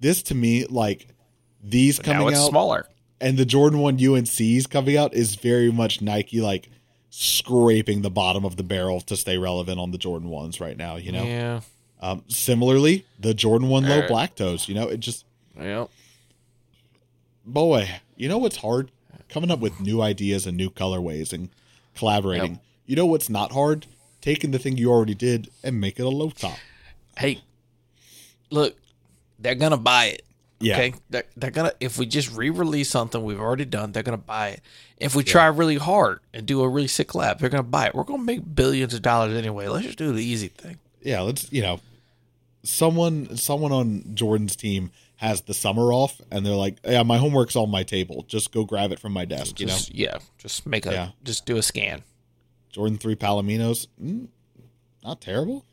this to me like these coming it's out smaller. and the Jordan 1 UNC's coming out is very much Nike like scraping the bottom of the barrel to stay relevant on the Jordan 1s right now, you know. Yeah, Um similarly, the Jordan 1 low black toes, you know, it just yeah. Boy, you know what's hard? Coming up with new ideas and new colorways and collaborating. Yep. You know what's not hard? Taking the thing you already did and make it a low top. Hey, look, they're gonna buy it. Yeah. Okay, they're, they're gonna if we just re-release something we've already done, they're gonna buy it. If we try really hard and do a really sick lab, they're gonna buy it. We're gonna make billions of dollars anyway. Let's just do the easy thing. yeah, let's you know, someone someone on Jordan's team has the summer off, and they're like, "Yeah, my homework's on my table. Just go grab it from my desk." You know, yeah, just make a Yeah. just do a scan. Jordan three Palominos, mm, not terrible.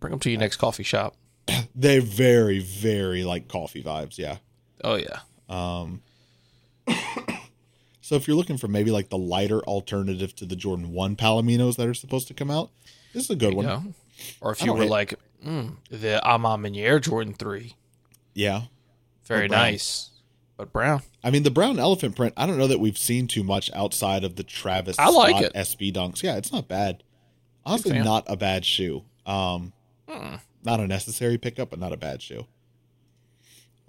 Bring them to your next coffee shop. They're very very like coffee vibes. Yeah. Oh yeah, Um, So if you're looking for maybe like the lighter alternative to the Jordan one Palominos that are supposed to come out, this is a good one. know. Or if you were hate- like mm, the A Ma Maniére Jordan three, Yeah. very nice, but brown. I mean, the brown elephant print, I don't know that we've seen too much outside of the Travis I like Scott it. SB dunks. Yeah, it's not bad. Honestly, fan. not a bad shoe. Um, Hmm. not a necessary pickup, but not a bad shoe.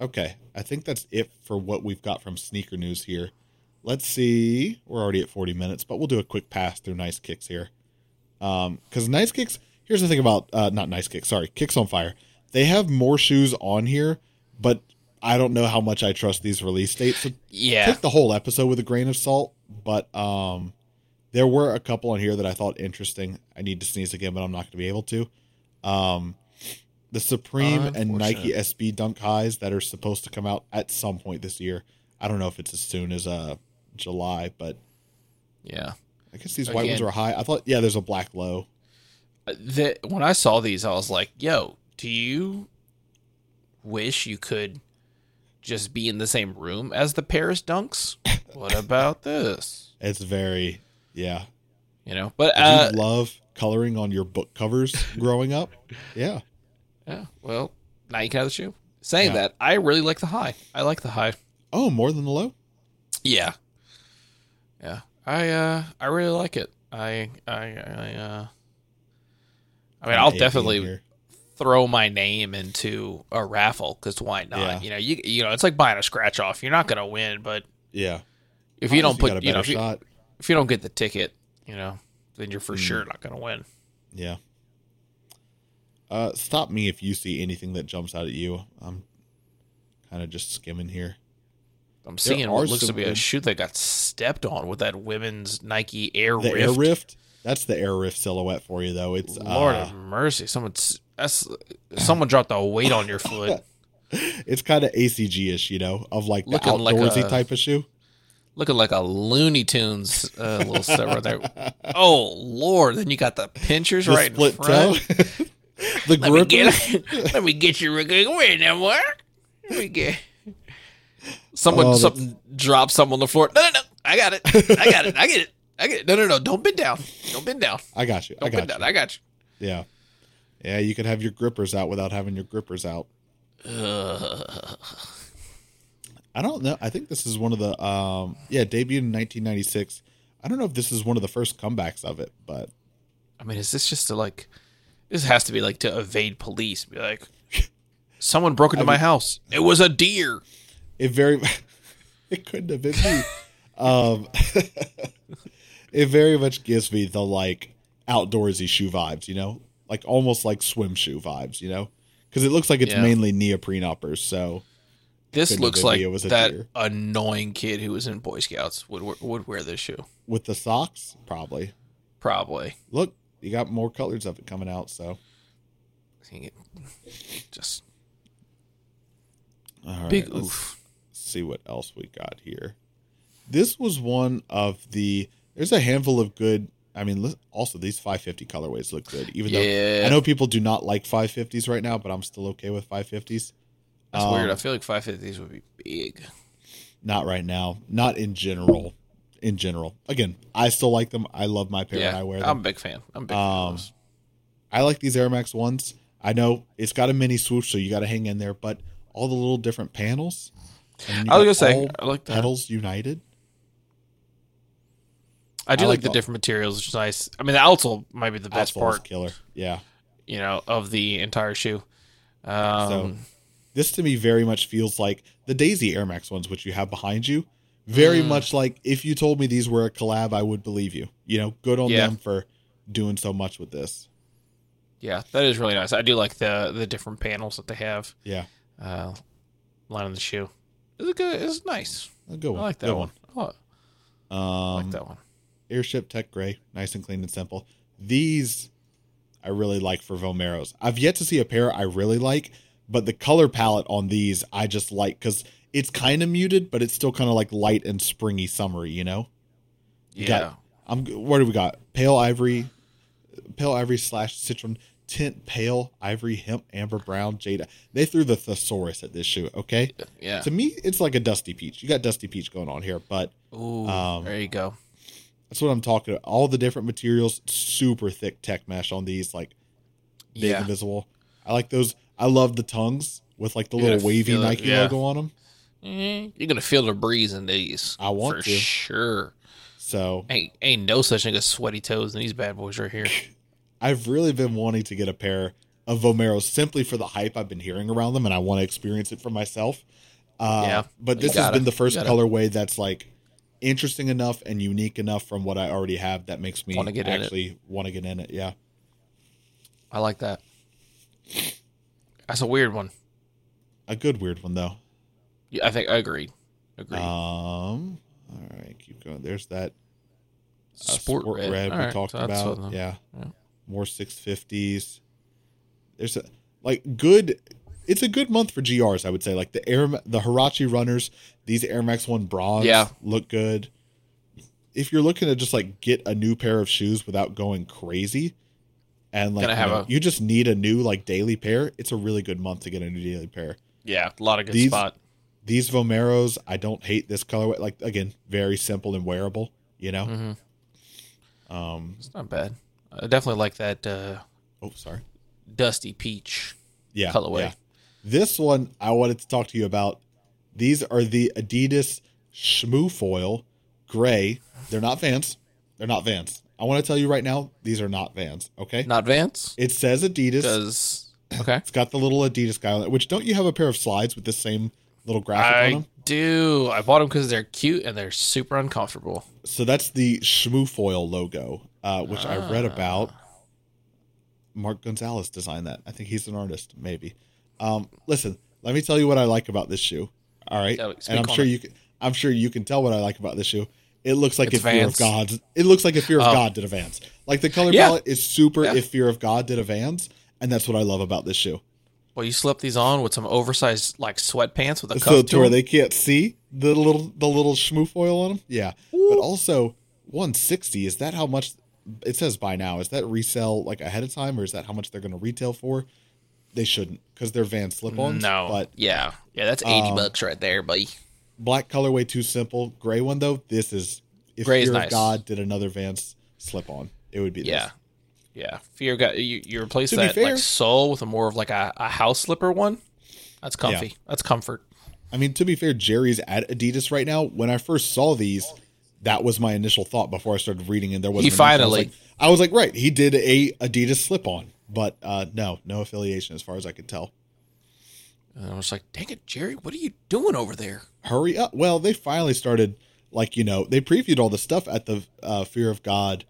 Okay, I think that's it for what we've got from sneaker news here. Let's see. We're already at 40 minutes, but we'll do a quick pass through Nice Kicks here. Um, because Nice Kicks, here's the thing about uh, not Nice Kicks, sorry, Kicks on Fire. They have more shoes on here, but I don't know how much I trust these release dates. So Yeah, take the whole episode with a grain of salt, but um, There were a couple on here that I thought interesting. I need to sneeze again, but I'm not going to be able to. Um, the Supreme and Nike SB Dunk highs that are supposed to come out at some point this year. I don't know if it's as soon as uh July, but Yeah. I guess these white ones are high. I thought, yeah, there's a black low. Uh, The, when I saw these, I was like, "Yo, do you wish you could just be in the same room as the Paris Dunks? What about this? It's very, yeah. You know." But uh, you love coloring on your book covers growing up? Yeah. yeah, well, now you can have the shoe. Saying Yeah. that, I really like the high. I like the high. Oh, more than the low? Yeah, yeah. I uh, I really like it. I I I uh. I mean, I'll definitely. Throw my name into a raffle because why not? Yeah. You know, you you know, it's like buying a scratch off. You're not gonna win, but Yeah. if you don't put, you know, if you, if you don't get the ticket, you know, then you're for Mm. sure not gonna win. Yeah. Uh, stop me if you see anything that jumps out at you. I'm kind of just skimming here. I'm seeing what looks to be a shoe that got stepped on with that women's Nike Air The Rift. Air Rift, that's the Air Rift silhouette for you, though. It's Lord uh, of mercy, someone's that's someone dropped a weight on your foot. it's kind of ACG ish, you know, of like the Looking like outdoorsy a- type of shoe. Looking like a Looney Tunes uh, little set right there. Oh Lord! Then you got the pinchers The right in front. toe, the Let me grip. get let me get you real quick. Wait now, what? Let me get someone Oh, something drop something on the floor. No, no, no. I got it. I got it. I get it. I get it. No, no, no. Don't bend down. Don't bend down. I got you. I Don't got bend you. down. I got you. Yeah, yeah. You could have your grippers out without having your grippers out. Ugh. I don't know. I think this is one of the um yeah debuted in 1996. I don't know if this is one of the first comebacks of it, but I mean, is this just to like? This has to be like to evade police. Be like, someone broke into my house. It was a deer. it very it couldn't have been me. um, it very much gives me the like outdoorsy shoe vibes, you know, like almost like swim shoe vibes, you know, because it looks like it's Yeah. mainly neoprene uppers. So This looks like it was that deer. annoying kid who was in Boy Scouts would would wear this shoe. with the socks, probably Probably. look, you got more colors of it coming out. So Just all right, big oof. see what else we got here. This was one of the. There's a handful of good. I mean, also these 550 colorways look good. Even though I know people do not like 550s right now, but I'm still okay with 550s. That's Um, weird. I feel like 550s would be big. Not right now. Not in general. In general, again, I still like them. I love my pair yeah, and I wear them. I'm a big fan. I'm a big fan. Um, Of. I like these Air Max ones. I know it's got a mini swoosh, so you got to hang in there. But all the little different panels. and then you I was gonna say I like that. pedals united. I do I like, like the the- different materials, which is nice. I mean, the outsole might be the best part, killer. Yeah. you know, of the entire shoe. Um, So this to me very much feels like the Daisy Air Max ones, which you have behind you. Very Mm. much like if you told me these were a collab, I would believe you. You know, good on Yeah. them for doing so much with this. yeah, that is really nice. I do like the the different panels that they have Yeah, uh, lining the shoe. It's good. It's nice. a good one. I like that Good one. I like- I Um, like that one. Airship Tech Gray, nice and clean and simple. These I really like for Vomeros. I've yet to see a pair I really like, but the color palette on these I just like because it's kind of muted, but it's still kind of like light and springy, summery. You know. You Yeah. got- I'm. What do we got? Pale ivory, pale ivory slash citron tint, pale ivory, hemp, amber brown, jade. They threw the thesaurus at this shoe. Okay. yeah. To me, it's like a dusty peach. You got dusty peach going on here, but Ooh, um, there you go. That's what I'm talking about. All the different materials, super thick tech mesh on these, like big Yeah. invisible. I like those. I love the tongues with like the You're little wavy it, Nike yeah. logo on them. Mhm. You're gonna feel the breeze in these. I want for to. sure. So Ain't ain't no such thing as sweaty toes in these bad boys right here. I've really been wanting to get a pair of Vomeros simply for the hype I've been hearing around them, and I want to experience it for myself. Uh, Yeah, but this has been the first colorway that's like interesting enough and unique enough from what I already have that makes me Wanna get actually want to get in it. Yeah, I like that. That's a weird one. a good weird one though. Yeah, I think I agree. Agree. Um, all right, keep going. There's that Uh, Sport, red. we All right, talked so about. yeah. yeah. more 650s. There's a like good. It's a good month for GRs, I would say. Like the Air, the Huarache runners, these Air Max One bronze, Yeah. look good. If you're looking to just like get a new pair of shoes without going crazy, and like you, know, a- you just need a new like daily pair, it's a really good month to get a new daily pair. Yeah, a lot of good These- spot. These Vomeros, I don't hate this colorway. Like again, very simple and wearable. You know. hmm Um. It's not bad. I definitely like that uh, Oh, sorry. dusty peach. yeah, colorway. yeah. This one I wanted to talk to you about. These are the Adidas Shmoofoil Gray. They're not Vans. They're not Vans. I want to tell you right now, these are not Vans. Okay. Not Vans. It says Adidas. Does okay. It's got the little Adidas guy on it. Which don't you have a pair of slides with the same little graphic on them? I do. I bought them because they're cute and they're super uncomfortable. So that's the Shmoofoil logo, uh, which I read Ah. about. Mark Gonzalez designed that. I think he's an artist, maybe. Um, listen, let me tell you what I like about this shoe. All right, and I'm sure it. you can. I'm sure you can tell what I like about this shoe. It looks like It's if Fear of. God. It looks like if Fear of Oh. God did a Vans. Like the color Yeah. palette is super. Yeah. If Fear of God did a Vans, and that's what I love about this shoe. Well, you slip these on with some oversized like sweatpants with a cuff so to where they can't see the little the little Shmoofoil on them. Yeah, but also 160. Is that how much it says by now? Is that resell like ahead of time, or is that how much they're going to retail for? They shouldn't because they're Van slip-ons. No, but yeah, yeah, that's eighty Um, bucks right there, buddy. black colorway too simple. Gray one though, this is if Gray's Fear nice. of God did another Vans slip-on, it would be Yeah, this. yeah. Fear got you. You replace To that fair- like sole with a more of like a, a house slipper one. That's comfy. That's comfort. I mean, to be fair, Jerry's at Adidas right now. When I first saw these, that was my initial thought before I started reading, and there was He finally- I was, like, I was like, right, he did a Adidas slip on, but uh, no, no affiliation as far as I can tell. And I was like, dang it, Jerry, what are you doing over there? Hurry up! Well, they finally started, like you know, they previewed all the stuff at the uh, Fear of God.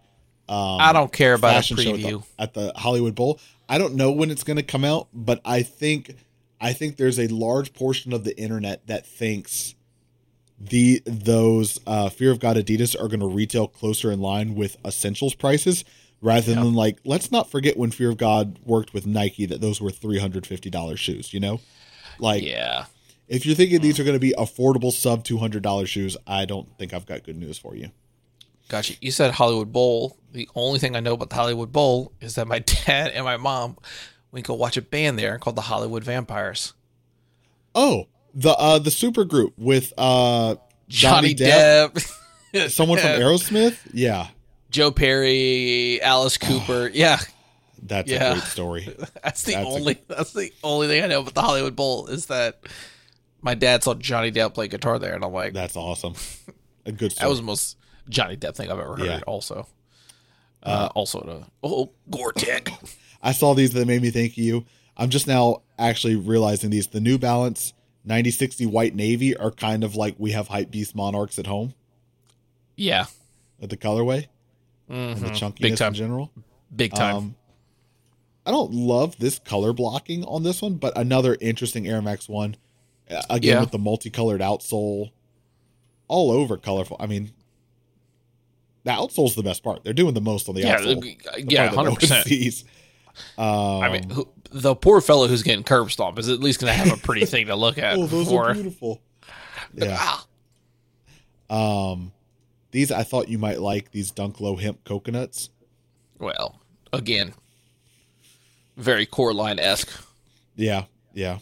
Um, I don't care about a fashion show at the, at the Hollywood Bowl. I don't know when it's going to come out, but I think I think there's a large portion of the internet that thinks the those uh, Fear of God Adidas are going to retail closer in line with essentials prices rather than like let's not forget when Fear of God worked with Nike that those were three hundred fifty dollars shoes. You know, like Yeah. if you're thinking these are going to be affordable sub two hundred dollars shoes, I don't think I've got good news for you. Gotcha. You said Hollywood Bowl. The only thing I know about the Hollywood Bowl is that my dad and my mom went go watch a band there called the Hollywood Vampires. Oh, the uh the super group with uh Johnny, Johnny Depp, Depp, someone from Aerosmith. Yeah, Joe Perry, Alice Cooper. yeah, that's Yeah. a great story. that's the That's a- only that's the only thing I know about the Hollywood Bowl is that my dad saw Johnny Depp play guitar there, and I'm like, That's awesome. A good that was the most Johnny Depp thing I've ever heard. Yeah. Also, uh, also the oh Gore-Tex. I saw these that made me think of you. I'm just now actually realizing these. The New Balance 9060 White Navy are kind of like we have Hype Beast Monarchs at home yeah, at the colorway and the chunkiness big time, in general. big time. Um, I don't love this color blocking on this one, but another interesting Air Max one. Uh, Again Yeah. with the multicolored outsole, all over colorful. I mean, the outsole's the best part. They're doing the most on the yeah, outsole. the- yeah, part that no hundred percent. Um, I mean, who, the poor fellow who's getting curb stomped is at least going to have a pretty thing to look at. oh, those before. are beautiful. Yeah. Ah, Um, these I thought you might like these Dunk Low hemp coconuts. well, again, very core line esque, Yeah, yeah.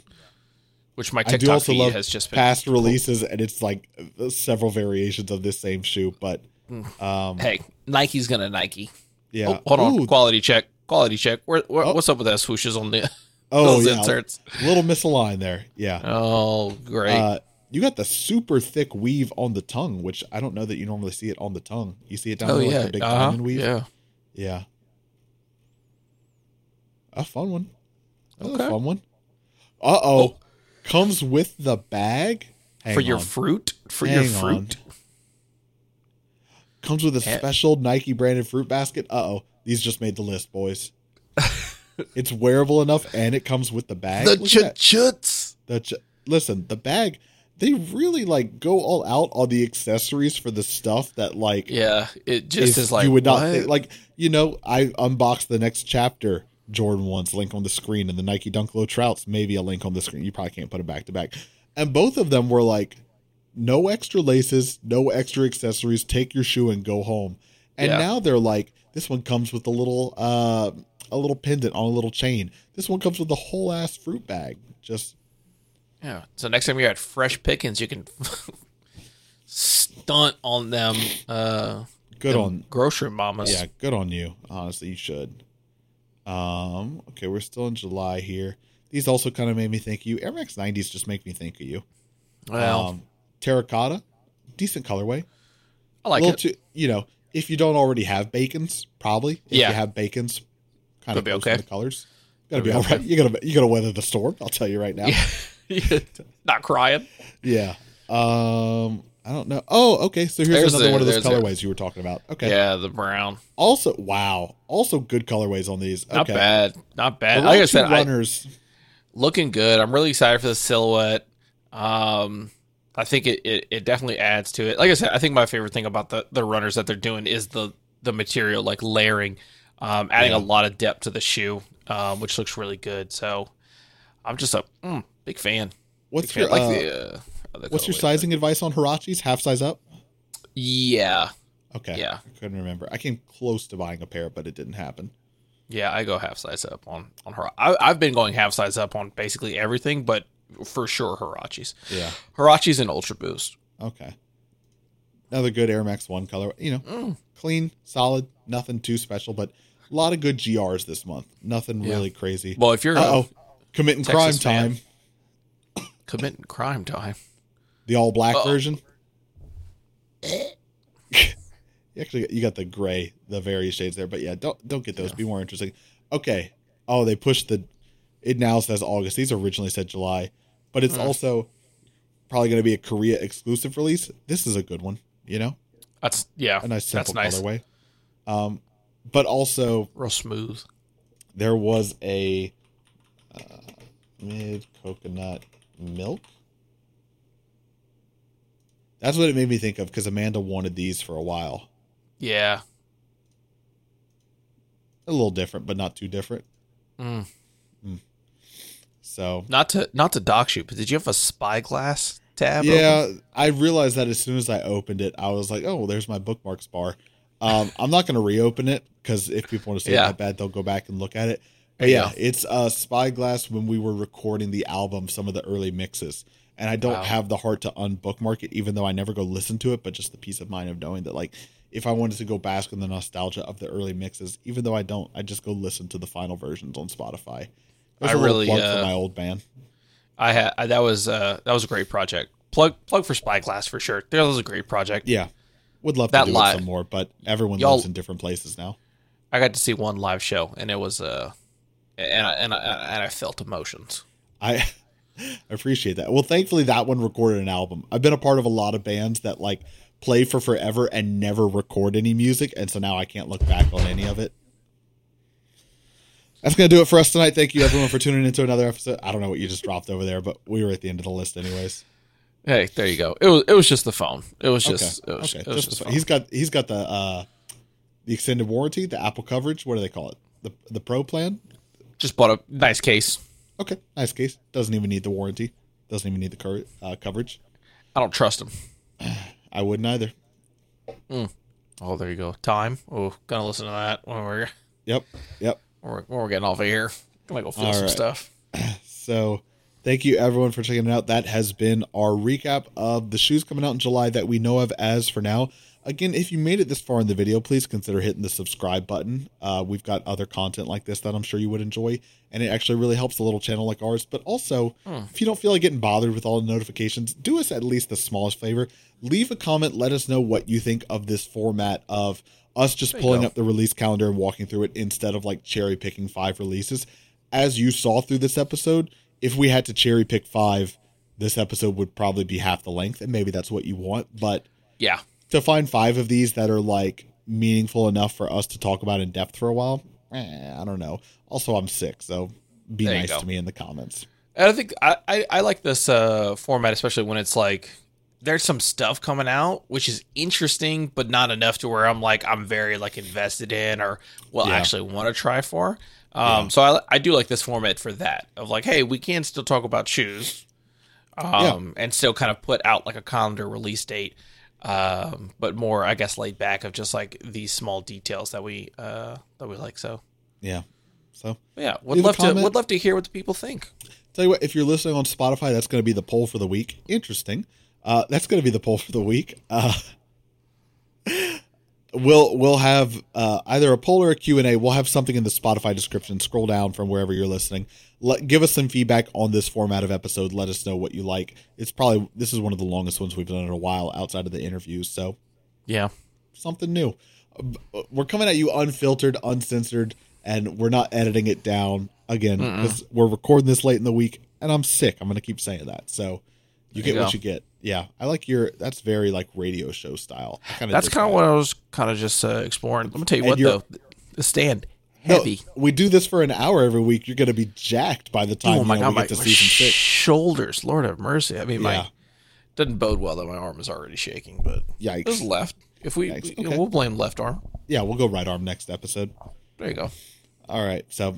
which my I do TikTok also feed love has just been. past releases, and it's like several variations of this same shoe. But um, Hey, Nike's gonna Nike. yeah. Oh, hold on, Ooh, quality check, quality check. Where, where Oh. what's up with that swooshes on the oh those yeah, inserts? little misaligned there. Yeah. Oh, great. Uh, you got the super thick weave on the tongue, which I don't know that you normally see it on the tongue. You see it down oh there yeah, like the big uh-huh, diamond weave. yeah. Yeah. A fun one. That's Okay. a fun one. Uh oh. Comes with the bag. Hang for your fruit, for your Hang on. fruit. Comes with a special Nike branded fruit basket. Uh oh. These just made the list, boys. it's wearable enough and it comes with the bag. The Look chuts. The ch- listen, the bag. They really like go all out on the accessories for the stuff that like Yeah, it just is like you would not what? like you know I unboxed the next chapter Jordan one's link on the screen and the Nike Dunk Low Trouts maybe a link on the screen. You probably can't put them back to back. And both of them were like no extra laces no extra accessories. Take your shoe and go home. And Yeah. now they're like this one comes with a little uh a little pendant on a little chain. This one comes with a whole ass fruit bag. Just Yeah. So next time you're at Fresh Pickens, you can stunt on them. Uh, good them on grocery mamas. Yeah, good on you. Honestly, you should. Um, okay, we're still in July here. These also kind of made me think of you. Air Max 90s just make me think of you. Well, um, terracotta, decent colorway. I like it. too, you know, if you don't already have bacons, probably. If Yeah. you have bacons, kind of be okay. the colors. Gotta Could be be all okay. right. You gotta you gotta weather the storm. I'll tell you right now. Not crying. Yeah. Um, I don't know. Oh, okay. So here's There's another the- one of those there's the- colorways you were talking about. Okay. Yeah, the brown. Also, wow. Also good colorways on these. Not okay. bad. Not bad. Like I said, Two I, runners. looking good. I'm really excited for the silhouette. Um, I think it, it, it definitely adds to it. Like I said, I think my favorite thing about the, the runners that they're doing is the the material, like layering, um, adding Yeah. a lot of depth to the shoe, um, which looks really good. So I'm just a mm, big fan. What's Big your fan. uh, like the, uh, what's your sizing advice on Huaraches? Half size up? Yeah, Okay. Yeah. I couldn't remember. I came close to buying a pair, but it didn't happen. yeah. I go half size up on on her. I, I've been going half size up on basically everything, but for sure Huaraches, Yeah. Huaraches and Ultra Boost. Okay. Another good Air Max One color. You know, Mm. clean, solid, nothing too special, but a lot of good GRs this month. Nothing Yeah. really crazy. Well, if you're oh. Committing crime fan. time. Committing crime time. The all black Uh-oh. version. you actually you got the gray, the various shades there, but yeah, don't don't get those. Be more interesting. Okay. Oh, they pushed the. It now says August. These originally said July, but it's Hmm. also probably going to be a Korea exclusive release. This is a good one. You know, That's yeah. a nice that's simple nice. colorway. Um, but also Real smooth. there was a uh, mid coconut milk. That's what it made me think of because Amanda wanted these for a while. Yeah. A little different, but not too different. Mm. So Not to not to dox you, but did you have a spyglass tab? yeah, open? I realized that as soon as I opened it, I was like, "Oh, well, there's my bookmarks bar." Um, I'm not going to reopen it because if people want to see Yeah. it that bad, they'll go back and look at it. There yeah, it's uh, Spyglass when we were recording the album, some of the early mixes, and I don't Wow. have the heart to unbookmark it, even though I never go listen to it. But just the peace of mind of knowing that, like, if I wanted to go bask in the nostalgia of the early mixes, even though I don't, I just go listen to the final versions on Spotify. There's I really, plug uh, for my old band. I had that was uh that was a great project. Plug plug for spyglass for sure. That was a great project. Yeah, would love That to do live- it some more, but everyone lives in different places now. I got to see one live show, and it was uh, and I, and I, and I felt emotions. I I appreciate that. Well, thankfully that one recorded an album. I've been a part of a lot of bands that like play for forever and never record any music, and so now I can't look back on any of it. That's gonna do it for us tonight. Thank you everyone for tuning into another episode. I don't know what you just dropped over there, but we were at the end of the list anyways. Hey, there you go. It was it was just the phone. It was just okay, it was, okay. it was Just just the- phone. he's got he's got the uh the extended warranty, the Apple coverage. What do they call it? The the Pro plan. Just bought a nice case. Okay, nice case. Doesn't even need the warranty. Doesn't even need the cur- uh, coverage. I don't trust him. I wouldn't either. Oh, there you go. Time. Oh, gonna listen to that when we're Yep, yep. when we're, when we're getting off of here. Gonna go feel All some right. stuff. So, thank you everyone for checking it out. That has been our recap of the shoes coming out in July that we know of as for now. Again, if you made it this far in the video, please consider hitting the subscribe button. Uh, we've got other content like this that I'm sure you would enjoy, and it actually really helps a little channel like ours. But also, if you don't feel like getting bothered with all the notifications, do us at least the smallest favor. Leave a comment. Let us know what you think of this format of us just pulling go. up the release calendar and walking through it instead of like cherry picking five releases. As you saw through this episode, if we had to cherry pick five, this episode would probably be half the length, and maybe that's what you want. But Yeah. To find five of these that are like meaningful enough for us to talk about in depth for a while, eh, I don't know. Also, I'm sick, so be There nice to me in the comments. And I think I, I, I like this uh, format, especially when it's like there's some stuff coming out which is interesting, but not enough to where I'm like I'm very like invested in or will Yeah. actually want to try for. Um, Yeah. So I I do like this format for that of like, hey, we can still talk about shoes, um, and still kind of put out like a calendar release date, um, but more I guess laid back of just like these small details that we uh, that we like. So Yeah. So yeah, would love to would love to hear what the people think. Tell you what, if you're listening on Spotify, that's going to be the poll for the week. Interesting. Uh, that's going to be the poll for the week. Uh, we'll we'll have uh, either a poll or a Q and A. We'll have something in the Spotify description. Scroll down from wherever you're listening. Let, give us some feedback on this format of episode. Let us know what you like. It's probably this is one of the longest ones we've done in a while outside of the interviews. So Yeah. something new. We're coming at you unfiltered, uncensored, and we're not editing it down again because we're recording this late in the week, and I'm sick. I'm going to keep saying that. So you There get you what you get. Yeah, I like your. That's very like radio show style. Kinda That's kind of what I was kind of just uh, exploring. Let me tell you And what though, the stand No, heavy. we do this for an hour every week. You're going to be jacked by the time oh my you know, god, we my, get to my season six. shoulders, Lord have mercy. I mean, Yeah. my doesn't bode well that my arm is already shaking, but it was Yikes. left. If we, Yikes. you know, Okay. we'll blame left arm. Yeah, we'll go right arm next episode. There you go. All right. So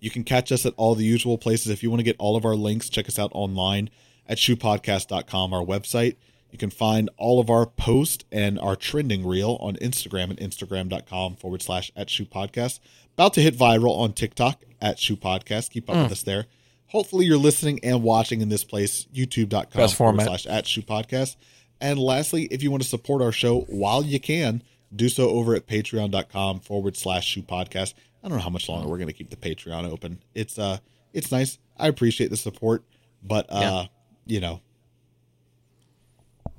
you can catch us at all the usual places. If you want to get all of our links, check us out online at shoepodcast.com, our website. You can find all of our posts and our trending reel on Instagram at instagram.com forward slash at shoe podcast. About to hit viral on TikTok at shoe podcast. Keep up with us there. Hopefully you're listening and watching in this place, youtube.com Best forward format. slash at shoe podcast. And lastly, if you want to support our show while you can, do so over at patreon.com forward slash shoe podcast. I don't know how much longer we're going to keep the Patreon open. It's uh, it's nice. I appreciate the support, but uh, you know,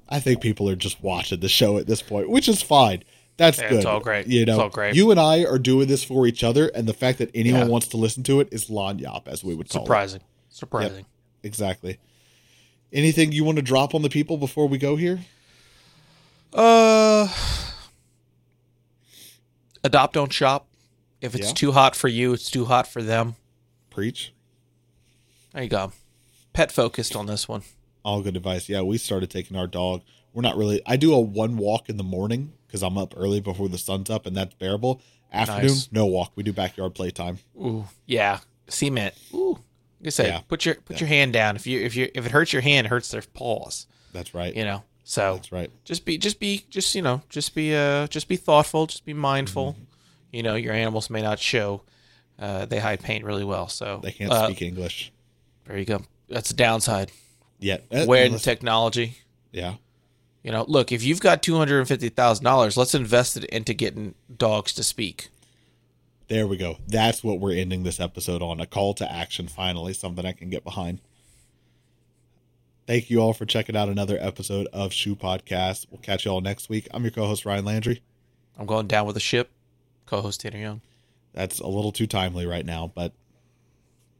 I think people are just watching the show at this point, which is fine. That's Yeah, good. it's all great. You know, It's all great. you and I are doing this for each other, and the fact that anyone Yeah. wants to listen to it is lagniappe, as we would call it. Surprising. Surprising. Exactly. Anything you want to drop on the people before we go here? Uh, adopt, don't shop. If it's Yeah. too hot for you, it's too hot for them. Preach. There you go. Pet focused on this one. All good advice. Yeah, we started taking our dog. We're not really. I do a one walk in the morning because I'm up early before the sun's up, and that's bearable. Afternoon, Nice. no walk. We do backyard playtime. Ooh, yeah, cement. Ooh, like I said, Yeah. put your put your hand down. If you if you if it hurts your hand, it hurts their paws. That's right. You know. So That's right. just be just be just you know just be uh just be thoughtful. Just be mindful. Mm-hmm. You know your animals may not show. Uh, they hide pain really well. So They can't uh, speak English There you go. That's the downside. Yeah. Eh, When unless- technology. yeah, You know, look, if you've got two hundred and fifty thousand dollars, let's invest it into getting dogs to speak. there we go. That's what we're ending this episode on. A call to action. Finally, something I can get behind. Thank you all for checking out another episode of Shoe Podcast. We'll catch you all next week. I'm your co-host Ryan Landry. I'm going down with the ship. Co-host Tanner Young. That's a little too timely right now, but